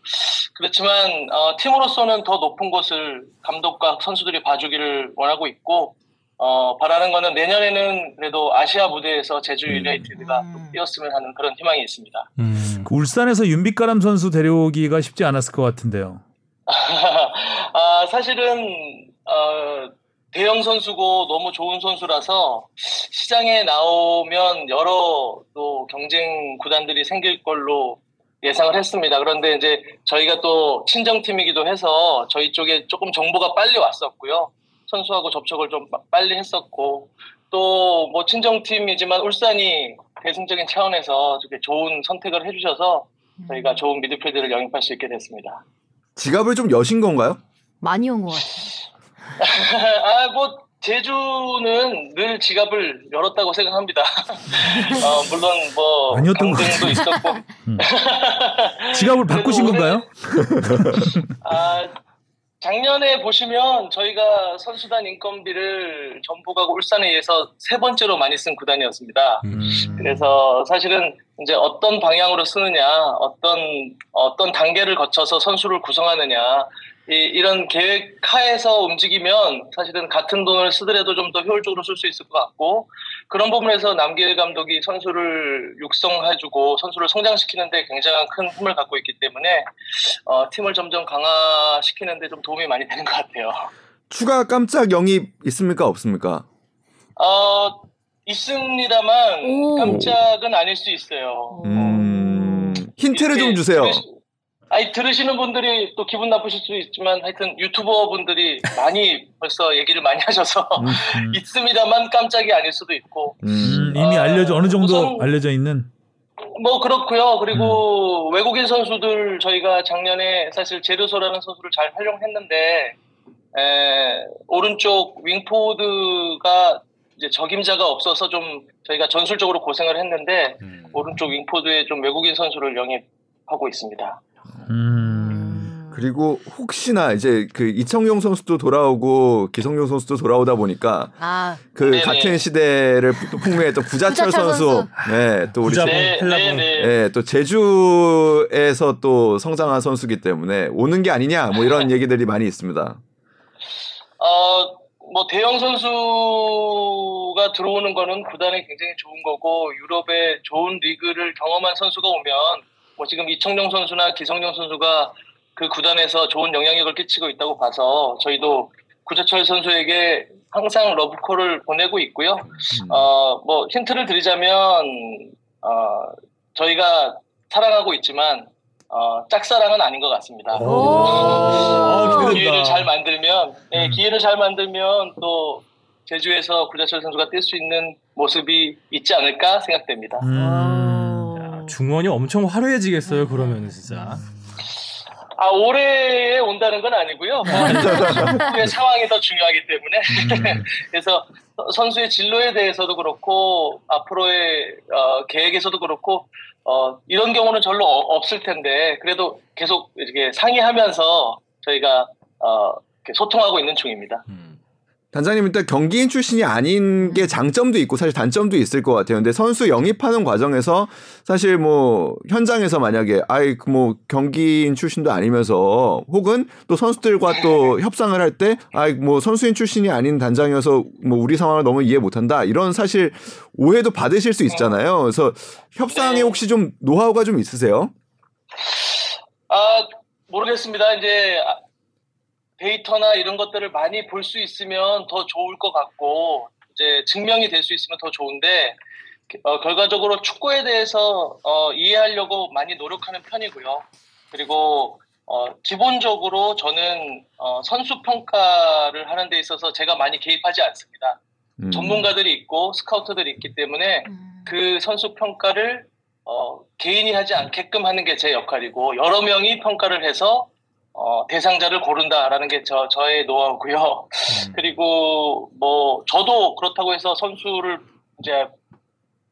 그렇지만 어, 팀으로서는 더 높은 곳을 감독과 선수들이 봐주기를 원하고 있고 어, 바라는 거는 내년에는 그래도 아시아 무대에서 제주 유나이티드가 음. 또 뛰었으면 하는 그런 희망이 있습니다. 음. 그 울산에서 윤빛가람 선수 데려오기가 쉽지 않았을 것 같은데요. 아, 사실은 어, 대형 선수고 너무 좋은 선수라서 시장에 나오면 여러 또 경쟁 구단들이 생길 걸로 예상을 했습니다. 그런데 이제 저희가 또 친정팀이기도 해서 저희 쪽에 조금 정보가 빨리 왔었고요. 선수하고 접촉을 좀 빠- 빨리 했었고 또 뭐 친정팀이지만 울산이 대승적인 차원에서 이렇게 좋은 선택을 해주셔서 저희가 좋은 미드필드를 영입할 수 있게 됐습니다. 지갑을 좀 여신 건가요? 많이 온 것 같아요. 아, 뭐, 제주는 늘 지갑을 열었다고 생각합니다. 어, 물론 뭐, 아니었던 것 강등도 있었고. 지갑을 바꾸신 건가요? 아, 작년에 보시면 저희가 선수단 인건비를 전북하고 울산에 의해서 세 번째로 많이 쓴 구단이었습니다. 음. 그래서 사실은 이제 어떤 방향으로 쓰느냐, 어떤 어떤 단계를 거쳐서 선수를 구성하느냐, 이, 이런 계획 하에서 움직이면 사실은 같은 돈을 쓰더라도 좀 더 효율적으로 쓸 수 있을 것 같고 그런 부분에서 남기일 감독이 선수를 육성해주고 선수를 성장시키는데 굉장한 큰 힘을 갖고 있기 때문에 어, 팀을 점점 강화시키는데 좀 도움이 많이 되는 것 같아요. 추가 깜짝 영입 있습니까? 없습니까? 어, 있습니다만 오. 깜짝은 아닐 수 있어요. 음, 힌트를 좀 주세요. 들으시- 아니 들으시는 분들이 또 기분 나쁘실 수 있지만 하여튼 유튜버 분들이 많이 벌써 얘기를 많이 하셔서 음. 있습니다만 깜짝이 아닐 수도 있고 음. 음, 이미 어, 알려져 어느 정도 우선- 알려져 있는 뭐 그렇고요. 음. 그리고 외국인 선수들 저희가 작년에 사실 제르소라는 선수를 잘 활용했는데 에, 오른쪽 윙포드가 이제 적임자가 없어서 좀 저희가 전술적으로 고생을 했는데 오른쪽 윙포드에 좀 외국인 선수를 영입하고 있습니다. 음. 그리고 혹시나 이제 그 이청용 선수도 돌아오고 기성용 선수도 돌아오다 보니까 아, 그 네네. 같은 시대를 또 풍미했던 구자철 구자철 선수. 네, 또 우리 구자철. 네. 네, 네. 예, 또 제주에서 또 성장한 선수기 때문에 오는 게 아니냐 뭐 이런 얘기들이 많이 있습니다. 어, 뭐 대형 선수가 들어오는 거는 구단에 굉장히 좋은 거고 유럽의 좋은 리그를 경험한 선수가 오면 뭐 지금 이청용 선수나 기성용 선수가 그 구단에서 좋은 영향력을 끼치고 있다고 봐서 저희도 구자철 선수에게 항상 러브콜을 보내고 있고요. 어, 뭐 힌트를 드리자면 어, 저희가 사랑하고 있지만 어, 짝사랑은 아닌 것 같습니다. 오. 아, 기대된다. 기회를 잘 만들면, 예, 기회를 잘 만들면 또 제주에서 구자철 선수가 뛸 수 있는 모습이 있지 않을까 생각됩니다. 음. 야, 중원이 엄청 화려해지겠어요. 그러면 진짜. 아 올해에 온다는 건 아니고요. 선수의 상황이 더 중요하기 때문에 그래서 선수의 진로에 대해서도 그렇고 앞으로의 어, 계획에서도 그렇고 어, 이런 경우는 별로 어- 없을 텐데 그래도 계속 이렇게 상의하면서 저희가 어, 이렇게 소통하고 있는 중입니다. 단장님 일단 경기인 출신이 아닌 게 장점도 있고 사실 단점도 있을 것 같아요. 근데 선수 영입하는 과정에서 사실 뭐 현장에서 만약에 아이 그뭐 경기인 출신도 아니면서 혹은 또 선수들과 또 협상을 할 때 아이 뭐 선수인 출신이 아닌 단장이어서 뭐 우리 상황을 너무 이해 못한다 이런 사실 오해도 받으실 수 있잖아요. 그래서 협상에 네. 혹시 좀 노하우가 좀 있으세요? 아 모르겠습니다. 이제 아, 데이터나 이런 것들을 많이 볼 수 있으면 더 좋을 것 같고 이제 증명이 될 수 있으면 더 좋은데 어, 결과적으로 축구에 대해서 어, 이해하려고 많이 노력하는 편이고요. 그리고 어, 기본적으로 저는 어, 선수 평가를 하는 데 있어서 제가 많이 개입하지 않습니다. 음. 전문가들이 있고 스카우터들이 있기 때문에 음. 그 선수 평가를 어, 개인이 하지 않게끔 하는 게 제 역할이고 여러 명이 평가를 해서 어, 대상자를 고른다라는 게 저, 저의 노하우고요. 그리고 뭐 저도 그렇다고 해서 선수를 이제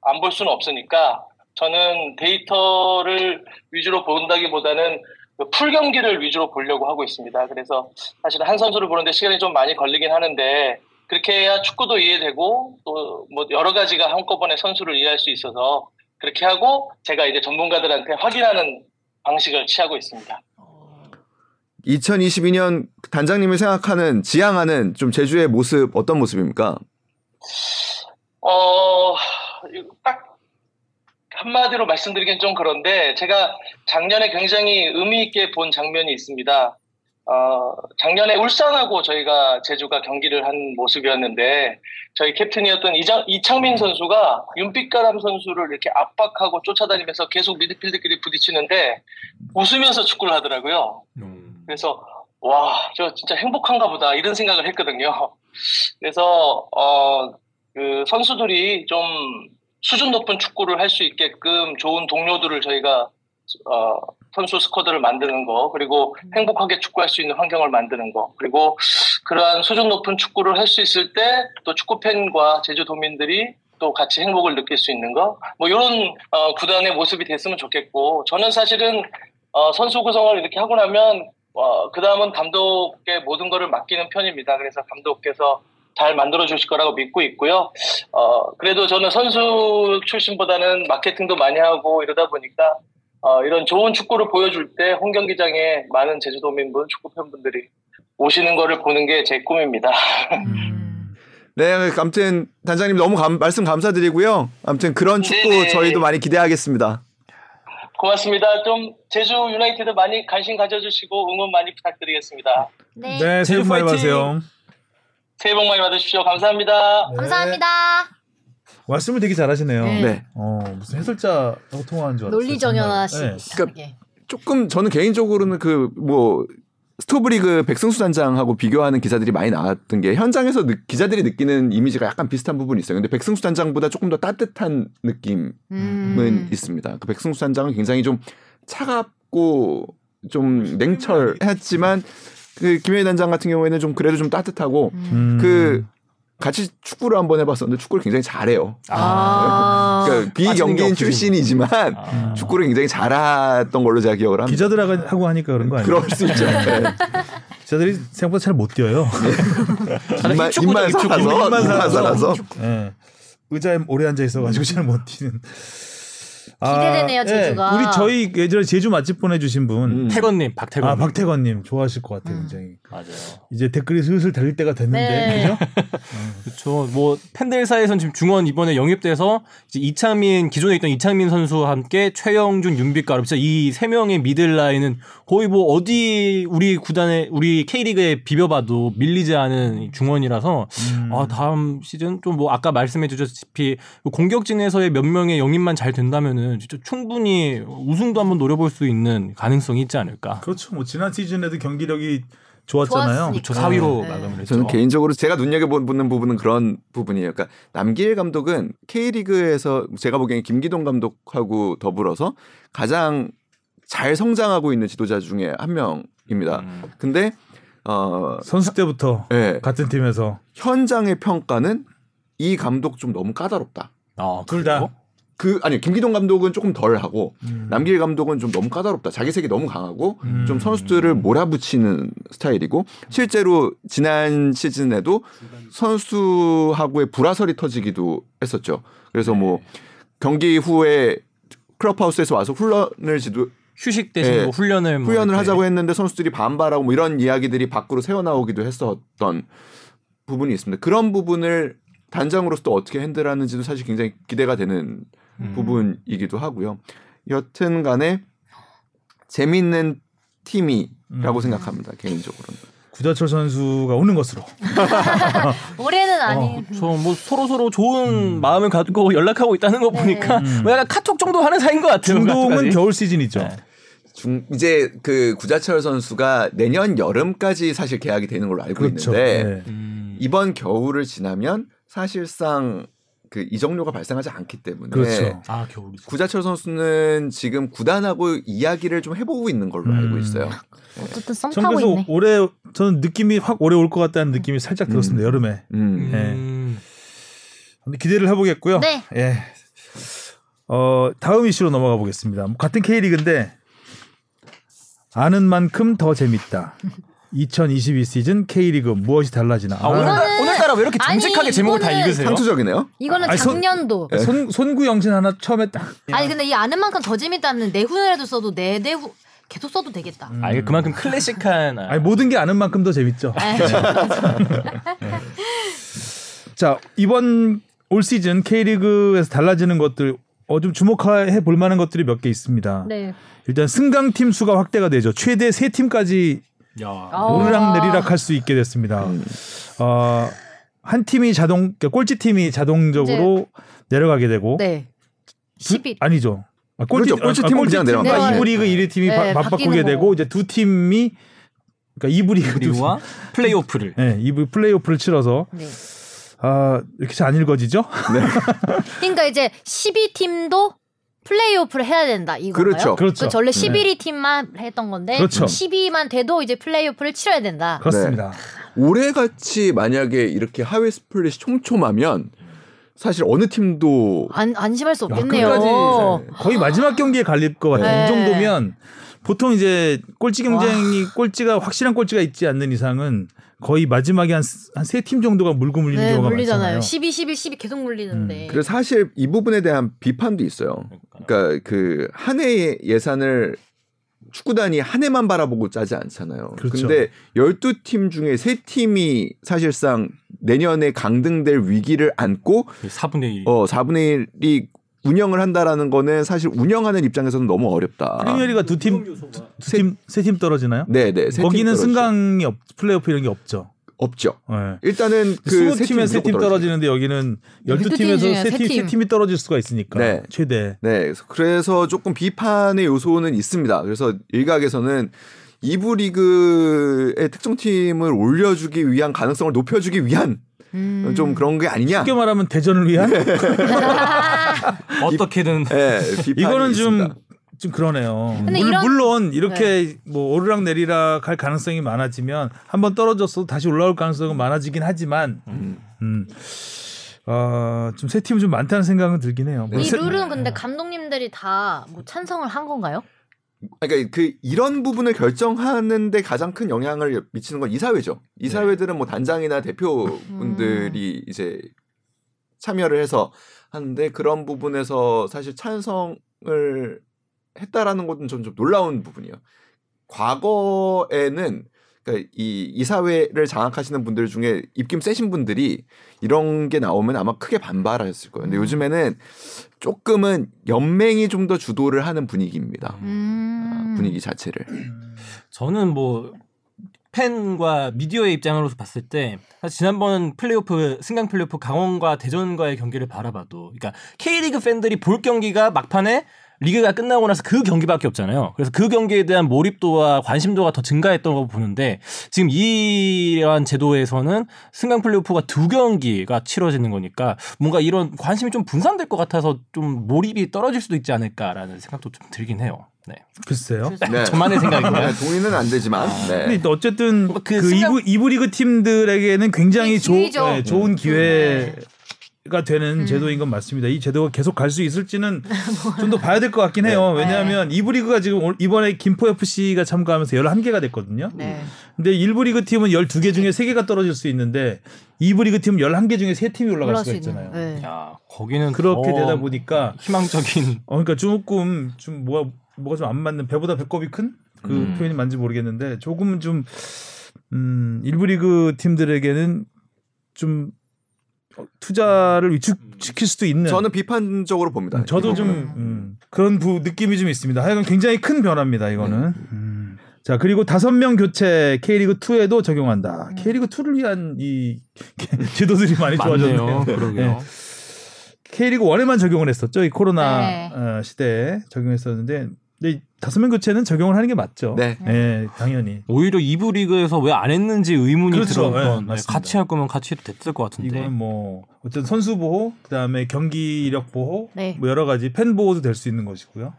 안 볼 수는 없으니까 저는 데이터를 위주로 본다기보다는 그풀 경기를 위주로 보려고 하고 있습니다. 그래서 사실 한 선수를 보는데 시간이 좀 많이 걸리긴 하는데 그렇게 해야 축구도 이해되고 또 뭐 여러 가지가 한꺼번에 선수를 이해할 수 있어서 그렇게 하고 제가 이제 전문가들한테 확인하는 방식을 취하고 있습니다. 2022년 단장님이 생각하는 지향하는 좀 제주의 모습 어떤 모습입니까? 어, 딱 한마디로 말씀드리긴 좀 그런데 제가 작년에 굉장히 의미 있게 본 장면이 있습니다. 어, 작년에 울산하고 저희가 제주가 경기를 한 모습이었는데 저희 캡틴이었던 이장, 이창민 선수가 윤빛가람 선수를 이렇게 압박하고 쫓아다니면서 계속 미드필드끼리 부딪히는데 웃으면서 축구를 하더라고요. 그래서 와, 저 진짜 행복한가 보다 이런 생각을 했거든요. 그래서 어, 그 선수들이 좀 수준 높은 축구를 할 수 있게끔 좋은 동료들을 저희가 어, 선수 스쿼드를 만드는 거 그리고 행복하게 축구할 수 있는 환경을 만드는 거 그리고 그러한 수준 높은 축구를 할 수 있을 때 또 축구 팬과 제주도민들이 또 같이 행복을 느낄 수 있는 거 뭐 이런 어, 구단의 모습이 됐으면 좋겠고 저는 사실은 어, 선수 구성을 이렇게 하고 나면 어, 그 다음은 감독의 모든 거를 맡기는 편입니다. 그래서 감독께서 잘 만들어 주실 거라고 믿고 있고요. 어, 그래도 저는 선수 출신보다는 마케팅도 많이 하고 이러다 보니까 어, 이런 좋은 축구를 보여줄 때 홍경기장에 많은 제주도민분, 축구 팬분들이 오시는 거를 보는 게 제 꿈입니다. 음. 네, 아무튼 단장님 너무 감- 말씀 감사드리고요. 아무튼 그런 축구 네네. 저희도 많이 기대하겠습니다. 고맙습니다. 좀 제주 유나이티드 많이 관심 가져주시고 응원 많이 부탁드리겠습니다. 네. 네, 새해 복 많이! 받으세요. 새해 복 많이 받으십시오. 감사합니다. 감사합니다. 말씀을 되게 잘하시네요. 네. 네. 어, 무슨 해설자하고 통화한 줄 알았어요. 논리전연하시. 정말. 네. 네. 조금 저는 개인적으로는 그 뭐 스토브리그 백승수 단장하고 비교하는 기사들이 많이 나왔던 게 현장에서 느- 기자들이 느끼는 이미지가 약간 비슷한 부분이 있어요. 근데 백승수 단장보다 조금 더 따뜻한 느낌은 음. 있습니다. 그 백승수 단장은 굉장히 좀 차갑고 좀 냉철했지만 그 김현희 단장 같은 경우에는 좀 그래도 좀 따뜻하고 음. 그 같이 축구를 한번 해봤었는데 축구를 굉장히 잘해요. 아. 그러니까 비경기인 출신이지만 아. 축구를 굉장히 잘했던 걸로 제가 기억을 합니다. 기자들하고 하니까 그런 거 아니에요? 그럴 수 있죠. 네. 기자들이 생각보다 잘 못 뛰어요. 입만, 축구죠, 입만 축구. 살아서 입만 입만 살아서. 살아서 예. 의자에 오래 앉아 있어가지고 잘 못 뛰는. 기대되네요, 예. 제주가. 우리 저희 예전에 제주 맛집 보내주신 분. 음. 태건님, 박태건. 아 박태건님 좋아하실 것 같아요, 음. 굉장히. 맞아요. 이제 댓글이 슬슬 달릴 때가 됐는데, 네. 그죠? 그렇죠. 뭐 팬들 사이에선 지금 중원 이번에 영입돼서 이제 이창민 기존에 있던 이창민 선수와 함께 최영준, 윤빛가루 진짜 이 세 명의 미들 라인은 거의 뭐 어디 우리 구단에 우리 K리그에 비벼봐도 밀리지 않은 이 중원이라서 음. 아 다음 시즌 좀 뭐 아까 말씀해 주셨다시피 공격진에서의 몇 명의 영입만 잘 된다 면은 진짜 충분히 우승도 한번 노려볼 수 있는 가능성이 있지 않을까. 그렇죠. 뭐 지난 시즌에도 경기력이 좋았잖아요. 좋았으니까. 저 4위로 네. 마감을 했죠. 저는 개인적으로 제가 눈여겨보는 부분은 그런 부분이에요. 그러니까 남길 감독은 K리그에서 제가 보기엔 김기동 감독하고 더불어서 가장 잘 성장하고 있는 지도자 중에 한 명입니다. 음. 근데 어 선수 때부터 예, 같은 팀에서 현장의 평가는 이 감독 좀 너무 까다롭다. 아, 둘 다. 그 아니 김기동 감독은 조금 덜 하고 음. 남길 감독은 좀 너무 까다롭다. 자기 색이 너무 강하고 음. 좀 선수들을 몰아붙이는 스타일이고 실제로 지난 시즌에도 선수하고의 불화설이 터지기도 했었죠. 그래서 뭐 경기 후에 클럽하우스에서 와서 훈련을 지도 휴식 대신 예. 뭐 훈련을 뭐 훈련을 하자고 했는데 선수들이 반발하고 뭐 이런 이야기들이 밖으로 새어나오기도 했었던 부분이 있습니다. 그런 부분을 단장으로서 또 어떻게 핸들하는지도 사실 굉장히 기대가 되는 음. 부분이기도 하고요. 여튼 간에 재밌는 팀이라고 음. 생각합니다. 개인적으로는. 구자철 선수가 오는 것으로. 올해는 아니. 저뭐 서로 서로 좋은 마음을 갖고 연락하고 있다는 거 보니까 음. 뭐 약간 카톡 정도 하는 사이인 것 같아요. 중동은. 겨울 시즌이죠. 네. 중 이제 그 구자철 선수가 내년 여름까지 사실 계약이 되는 걸로 알고 그렇죠. 있는데 네. 음. 이번 겨울을 지나면 사실상 그 이적료가 발생하지 않기 때문에 그렇죠. 아. 구자철 선수는 지금 구단하고 이야기를 좀 해보고 있는 걸로 음. 알고 있어요. 어쨌든 썸전 타고 있네. 올해 저는 느낌이 확 올해 올 것 같다는 느낌이 살짝 들었습니다. 여름에. 음. 음. 근데 기대를 해보겠고요. 네. 예. 어 다음 이슈로 넘어가 보겠습니다. 뭐 같은 K리그인데 아는 만큼 더 재밌다. 2022 시즌 K리그 무엇이 달라지나. 아, 오늘따라, 오늘따라 왜 이렇게 아니, 정직하게 제목을 다 이거는 읽으세요? 상투적이네요. 이거는 아니, 손- 작년도. 아, 손 손구 영신 하나 처음에 딱. 아니 근데 이 아는 만큼 더 재밌다는 내후에도 써도 내 내후 계속 써도 되겠다. 아 이게 그만큼 클래식한 아, 아니 모든 게 아는 만큼 더 재밌죠. 에이, 자 이번 올 시즌 K리그에서 달라지는 것들 어, 좀 주목해 볼 만한 것들이 몇 개 있습니다. 네. 일단 승강 팀 수가 확대가 되죠. 최대 세 팀까지 야. 어. 오르락 내리락 할 수 있게 됐습니다. 어, 한 팀이 자동 그러니까 꼴찌 팀이 자동적으로 내려가게 되고 네. 두- 10일. 아니죠. 아, 꼴찌, 그렇죠. 꼴찌 아, 팀은 꼴찌 그냥 팀과 내려가요. 이부 리그 1위 팀이 네, 바, 바꾸게 바뀌는 되고. 이제 두 팀이 그러니까 이부 리그 두 팀, 그리고와 플레이오프를 네, 이부 플레이오프를 치러서 네. 아 이렇게 잘 안 읽어지죠? 그러니까 이제 12 팀도 플레이오프를 해야 된다 이거예요. 그렇죠. 그렇죠. 원래 11위 팀만 했던 건데 그렇죠. 12위만 돼도 이제 플레이오프를 치러야 된다. 그렇습니다. 올해 같이 만약에 이렇게 하위 스플릿이 촘촘하면 사실 어느 팀도 안 안심할 수 야, 없겠네요. 거의 마지막 경기에 갈릴 것 같아요. 네. 이 정도면 보통 이제 꼴찌 경쟁이 꼴찌가 확실한 꼴찌가 있지 않는 이상은 거의 마지막에 한 세 팀 정도가 물고 물리는 네, 경우가 물리잖아요. 많잖아요. 12, 11, 12 계속 물리는데. 그래서 사실 이 부분에 대한 비판도 있어요. 그러니까 그 한 해의 예산을 축구단이 한 해만 바라보고 짜지 않잖아요. 그렇죠. 근데 12팀 중에 3팀이 사실상 내년에 강등될 위기를 안고 4분의 1. 어 4분의 1이 운영을 한다라는 거는 사실 운영하는 입장에서는 너무 어렵다. 프리미어리가 두 팀, 세 팀, 세 팀 떨어지나요? 네, 네. 거기는. 승강이 없, 플레이오프 이런 게 없죠. 없죠. 네. 일단은 그 스무 세 팀에 세 팀. 떨어지는데 여기는 열두 12팀 팀에서 중에 세세 팀, 세 팀. 팀이 떨어질 수가 있으니까 네. 최대. 네, 그래서- 조금 비판의 요소는 있습니다. 그래서 일각에서는 이부 리그의 특정 팀을 올려주기 위한 가능성을 높여주기 위한 음. 좀 그런 게 아니냐. 쉽게 말하면 대전을 위한 어떻게든 네, 이거는 좀 있습니다. 좀 그러네요. 근데 물, 이런- 물론 이렇게 뭐 오르락 내리락 할 가능성이 많아지면 한번 떨어졌어도 다시 올라올 가능성은 많아지긴 하지만 음. 음. 아, 좀세 팀은 좀 많다는 생각은 들긴 해요. 뭐이 세- 룰은 근데 감독님들이 다 뭐 찬성을 한 건가요? 그러니까 그 이런 부분을 결정하는데 가장 큰 영향을 미치는 건 이사회죠. 이사회들은 뭐 단장이나 대표분들이 이제 참여를 해서 하는데 그런 부분에서 사실 찬성을 했다라는 것은 좀, 좀 놀라운 부분이에요. 과거에는 그러니까 이 이사회를 장악하시는 분들 중에 입김 세신 분들이 이런 게 나오면 아마 크게 반발하셨을 거예요. 근데 요즘에는 조금은 연맹이 좀 더 주도를 하는 분위기입니다. 음. 분위기 자체를. 저는 뭐 팬과 미디어의 입장으로서 봤을 때 사실 지난번 플레이오프 승강 플레이오프 강원과 대전과의 경기를 바라봐도 그러니까 K리그 팬들이 볼 경기가 막판에 리그가 끝나고 나서 그 경기밖에 없잖아요. 그래서 그 경기에 대한 몰입도와 관심도가 더 증가했던 거 보는데 지금 이러한 제도에서는 승강 플레이오프가 두 경기가 치러지는 거니까 뭔가 이런 관심이 좀 분산될 것 같아서 좀 몰입이 떨어질 수도 있지 않을까라는 생각도 좀 들긴 해요. 네. 글쎄요. 네. 저만의 생각인가요? 네, 동의는 안 되지만. 네. 근데 어쨌든 그 그, 생각- 이부, 이부 리그 팀들에게는 굉장히 조. 네, 좋은 기회 가 되는 음. 제도인 건 맞습니다. 이 제도가 계속 갈 수 있을지는 좀 더 봐야 될 것 같긴 해요. 네. 왜냐하면 이부 리그가 지금 올- 이번에 김포 FC가 참가하면서 11개가 됐거든요. 네. 근데 일부 리그 팀은 12개 중에 3개가 떨어질 수 있는데 이부 리그 팀은 11개 중에 3팀이 올라갈 수가. 있잖아요. 네. 야, 거기는 그렇게 더 되다 보니까 희망적인 어 그러니까 조금 좀 뭐가 뭐가 좀 안 맞는 배보다 배꼽이 큰그 음. 표현이 맞는지 모르겠는데 조금은 좀 음, 일부 리그 팀들에게는 좀 어, 투자를 위축시킬 수도 있는 저는 비판적으로 봅니다. 음, 저도 이 좀. 음, 그런 부, 느낌이 좀 있습니다. 하여간 굉장히 큰 변화입니다. 이거는. 음. 자 그리고 다섯 명 교체 K리그 2에도 적용한다. K리그 2를 위한 이 제도들이 많이 좋아졌네요. 맞네요. 그러게요. 네. K리그 1에만 적용을 했었죠. 이 코로나 네. 어, 시대에 적용했었는데 근데 이 다섯 명 교체는 적용을 하는 게 맞죠. 네. 네, 당연히. 오히려 2부 리그에서 왜 안 했는지 의문이 그렇죠. 들었던 네, 네. 같이 할 거면 같이 해도 됐을 것 같은데 이거는 뭐 어떤 선수 보호, 그다음에 경기력 보호, 네. 뭐 여러 가지 팬 보호도 될 수 있는 것이고요.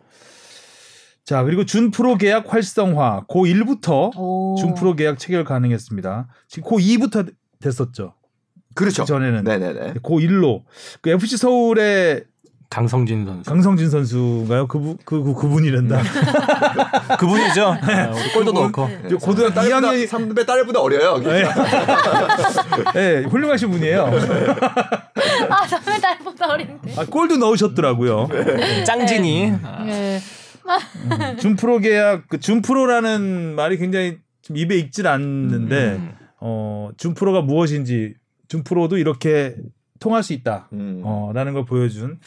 자 그리고 준 프로 계약 활성화 고 1부터 오. 준 프로 계약 체결 가능했습니다. 지금 고 2부터 됐었죠. 그렇죠. 그 전에는 네네네. 고 1로 그 FC 서울의 강성진 선수 강성진 선수가요? 그분 그, 그 그분이란다. 그분이죠. 아, 우리 골도 넣고 저 고등학교 딸보다 2학년이 선배 딸보다 어려요. 네. 네, 훌륭하신 분이에요. 아, 선배 딸보다 어린데. 아, 골도 넣으셨더라고요. 짱진이 네. 준프로 계약 그 준프로라는 말이 굉장히 좀 입에 익질 않는데 음. 어 준프로가 무엇인지 준프로도 이렇게 통할 수 있다. 음. 어, 라는 걸 보여준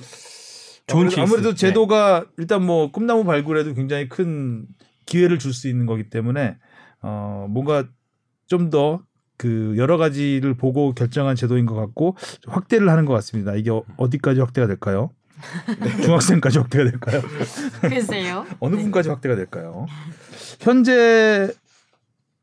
좋은 아무래도. 아무래도 제도가 일단 뭐 꿈나무 발굴에도 굉장히 큰 기회를 줄 수 있는 거기 때문에 어 뭔가 좀 더 그 여러 가지를 보고 결정한 제도인 것 같고 좀 확대를 하는 것 같습니다. 이게 어- 어디까지 확대가 될까요? 중학생까지 확대가 될까요? 글쎄요. 어느 분까지 확대가 될까요? 현재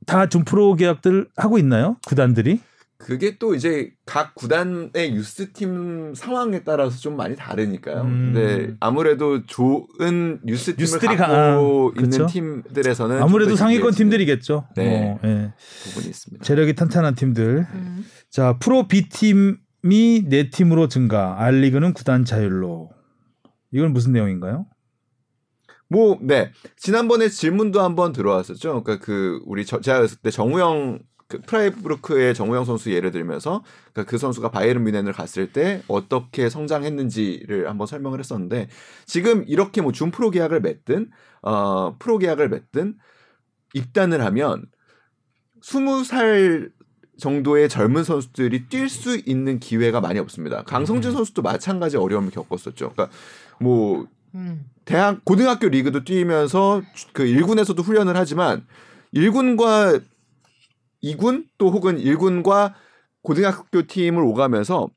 다좀 프로 계약들 하고 있나요? 구단들이? 그게 또 이제 각 구단의 유스팀 상황에 따라서 좀 많이 다르니까요. 음. 근데 아무래도 좋은 유스팀을 유스들이 갖고 가- 아, 있는 그렇죠. 팀들에서는 아무래도 상위권 팀들이겠죠. 네. 어, 예. 부분이 있습니다. 재력이 탄탄한 팀들. 음. 자, 프로 B 팀이 네 팀으로 증가. 알리그는 구단 자율로. 이건 무슨 내용인가요? 뭐, 네. 지난번에 질문도 한번 들어왔었죠. 그러니까 그 우리 저, 제가 그랬을 때 정우영 그 프라이브루크의 정우영 선수 예를 들면서 그러니까 그 선수가 바이에른 뮌헨을 갔을 때 어떻게 성장했는지를 한번 설명을 했었는데 지금 이렇게 뭐 준 프로 계약을 맺든 어 프로 계약을 맺든 입단을 하면 20살 정도의 젊은 선수들이 뛸 수 있는 기회가 많이 없습니다. 강성진 선수도 마찬가지 어려움을 겪었었죠. 그러니까 뭐 음. 대학 고등학교 리그도 뛰면서 그 1군에서도 훈련을 하지만 1군과 2군 또 혹은 1군과 고등학교 팀을 오가면서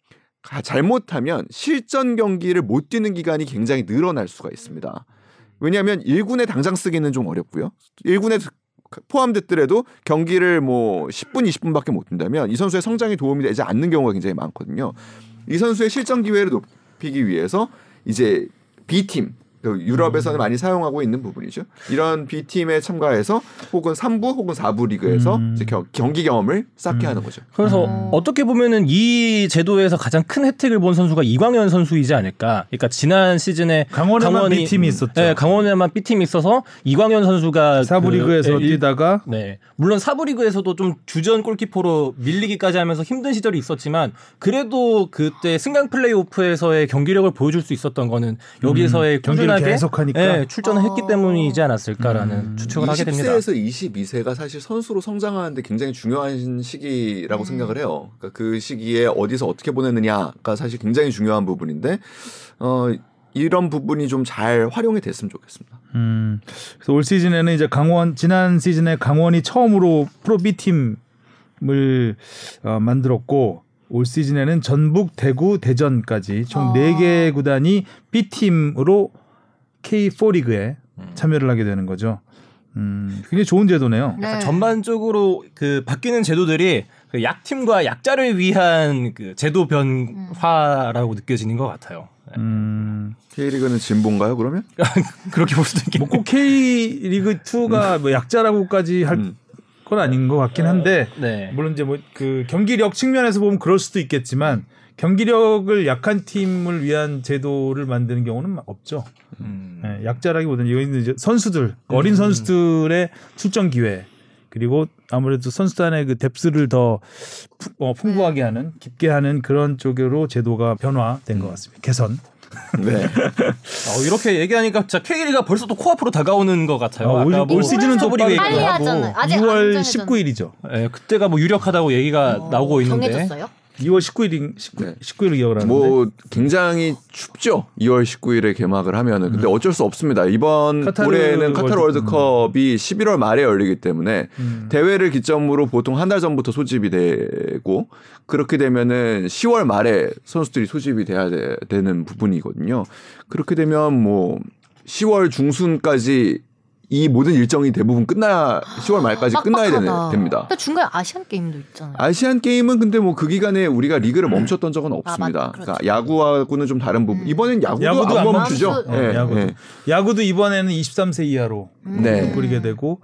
가- 잘못하면 실전 경기를 못 뛰는 기간이 굉장히 늘어날 수가 있습니다. 왜냐하면 1군에 당장 쓰기는 좀 어렵고요. 1군에 포함됐더라도 경기를 뭐 10분, 20분밖에 못 뛴다면 이 선수의 성장에 도움이 되지 않는 경우가 굉장히 많거든요. 이 선수의 실전 기회를 높이기 위해서 이제 B팀 그 유럽에서는 많이 사용하고 있는 부분이죠. 이런 B 팀에 참가해서 혹은 3부 혹은 4부 리그에서 음. 겨- 경기 경험을 쌓게 하는 거죠. 그래서 음. 어떻게 보면은 이 제도에서 가장 큰 혜택을 본 선수가 이광현 선수이지 않을까. 그러니까 지난 시즌에 강원에만 B 팀이 있었죠. 네, 강원에만 B 팀이 있어서 이광현 선수가 사부 그- 리그에서 예, 일- 뛰다가 네. 물론 사부 리그에서도 좀 주전 골키퍼로 밀리기까지 하면서 힘든 시절이 있었지만 그래도 그때 승강 플레이오프에서의 경기력을 보여줄 수 있었던 거는 여기서의 음, 경기를 꾸준하게 계속하니까. 예, 출전을 했기 어. 때문이지 않았을까라는 음. 추측을 하게 됩니다. 20세에서 22세가 사실 선수로 성장하는데 굉장히 중요한 시기라고 음. 생각을 해요. 그러니까 그 시기에 어디서 어떻게 보내느냐가 사실 굉장히 중요한 부분인데 어 이런 부분이 좀 잘 활용이 됐으면 좋겠습니다. 음, 그래서 올 시즌에는 이제 강원 지난 시즌에 강원이 처음으로 프로 B 팀을 어, 만들었고 올 시즌에는 전북, 대구, 대전까지 총 아. 네개 구단이 B 팀으로 K4 리그에 참여를 하게 되는 거죠. 음, 굉장히 좋은 제도네요. 네. 전반적으로 그 바뀌는 제도들이 그 약팀과 약자를 위한 그 제도 변화라고 느껴지는 것 같아요. 네. 음, K리그는 진보인가요 그러면? 그렇게 볼 수도 있겠네요. 뭐꼭 K 리그 2가 뭐 약자라고까지 할 음. 건 아닌 것 같긴 한데 네. 물론 이제 뭐 그 경기력 측면에서 보면 그럴 수도 있겠지만 경기력을 약한 팀을 위한 제도를 만드는 경우는 없죠. 음. 예, 약자라기보다는 이거는 이제 선수들 어린 선수들의 출전 기회 그리고 아무래도 선수단의 그 뎁스를 더 푸- 어, 풍부하게 하는 깊게 하는 그런 쪽으로 제도가 변화된 것 같습니다. 개선. 네. 어, 이렇게 얘기하니까 진짜 K리가 벌써 또 코앞으로 다가오는 것 같아요. 아, 올- 아까 뭐올 시즌은 또 빨리 빨리. 하잖아요. 아직 안 2월 정해졌- 19일이죠. 예, 그때가 뭐 유력하다고 얘기가 어, 나오고 있는데 정해졌어요? 2월 19일 19, 네. 19일을 기억을 하는데 뭐 굉장히 춥죠. 2월 19일에 개막을 하면은 근데 어쩔 수 없습니다. 이번 음. 카타르 올해는 카타르 월드컵. 월드컵이 11월 말에 열리기 때문에 음. 대회를 기점으로 보통 한 달 전부터 소집이 되고 그렇게 되면은 10월 말에 선수들이 소집이 돼야 되, 는 부분이거든요. 그렇게 되면 뭐 10월 중순까지 이 모든 일정이 대부분 끝나 10월 말까지 끝나야 되는. 됩니다. 근데 중간에 아시안 게임도 있잖아요. 아시안 게임은 근데 뭐 그 기간에 우리가 리그를 멈췄던 적은 없습니다. 맞다. 그렇죠. 그러니까 야구하고는 좀 다른 부분. 음. 이번엔 야구도, 야구도 안 안 멈추죠. 멈추- 어, 예, 야구도. 예. 야구도 이번에는 23세 이하로 음. 네. 꾸리게 되고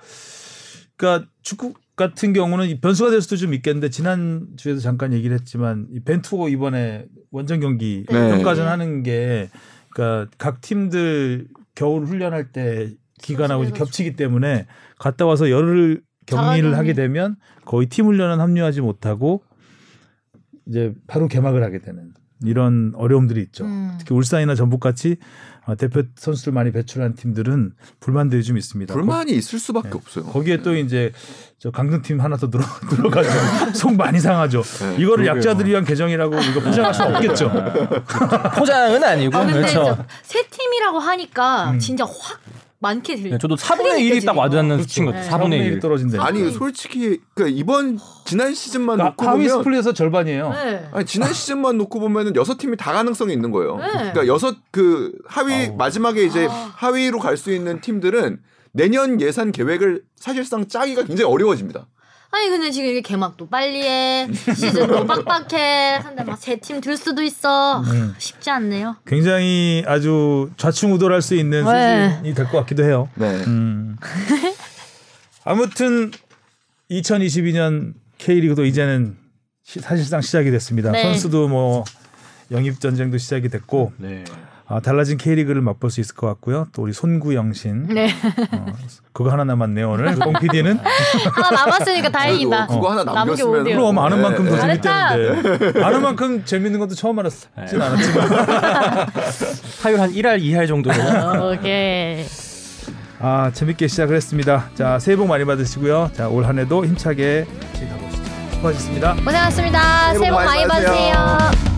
그러니까 축구 같은 경우는 이 변수가 될 수도 좀 있겠는데 지난 주에도 잠깐 얘기를 했지만 이 벤투고 이번에 원정 경기 네. 평가전 하는 게 그러니까 각 팀들 겨울 훈련할 때 기간하고. 겹치기 때문에 갔다 와서 열흘 격리를. 하게 되면 거의 팀 훈련은 합류하지 못하고 이제 바로 개막을 하게 되는 이런 어려움들이 있죠. 음. 특히 울산이나 전북 같이 어, 대표 선수를 많이 배출한 팀들은 불만들이 좀 있습니다. 불만이 있을 수밖에 네. 없어요. 거기에 또 이제 저 강등팀 하나 더 들어 들어가지고 속 많이 상하죠. 네, 이거를 그러게요. 약자들 위한 개정이라고 이거 포장할 수 없겠죠. 포장은 아니고 아, 근데 그렇죠. 저- 세 팀이라고 하니까 음. 진짜 확 많게 들려. 네, 저도 4분의 1이 딱 와닿는 수치인 것 같아요. 4분의 1. 떨어진다. 아니 솔직히 그 이번 지난 시즌만 놓고 그러니까 하위 보면 스플릿에서 절반이에요. 네. 아니 지난 시즌만 놓고 보면은 여섯 팀이 다 가능성이 있는 거예요. 네. 그러니까 여섯 그 하위 마지막에 이제 아. 하위로 갈 수 있는 팀들은 내년 예산 계획을 사실상 짜기가 굉장히 어려워집니다. 아니 근데 지금 이게 개막도 빨리 해 시즌도 빡빡해 근데 막 세 팀 들 수도 있어 음. 쉽지 않네요. 굉장히 아주 좌충우돌할 수 있는 네. 수준이 될 것 같기도 해요. 네. 음. 아무튼 2022년 K리그도 이제는 시- 사실상 시작이 됐습니다. 네. 선수도 뭐 영입 전쟁도 시작이 됐고 네. 아, 달라진 K리그를 맛볼 수 있을 것 같고요. 또 우리 손구영신 네 어, 그거 하나 남았네요 오늘. 뽕 PD는 하나 남았으니까 다행이다. 그래도 그거 하나 남은 게 남겼으면 어디예요? 그럼 아는 네. 만큼 더 잘했다. 재밌대는데 아는 만큼 재밌는 것도 처음 알았진 않았지만 타율 한 1할 2할 정도로 오케이. 아 재밌게 시작을 했습니다. 자 새해 복 많이 받으시고요. 자올 한해도 힘차게 같이 가보시죠. 수고하셨습니다. 고생하셨습니다. 새해 복 새해 복 많이 많이 받으세요. 받으세요.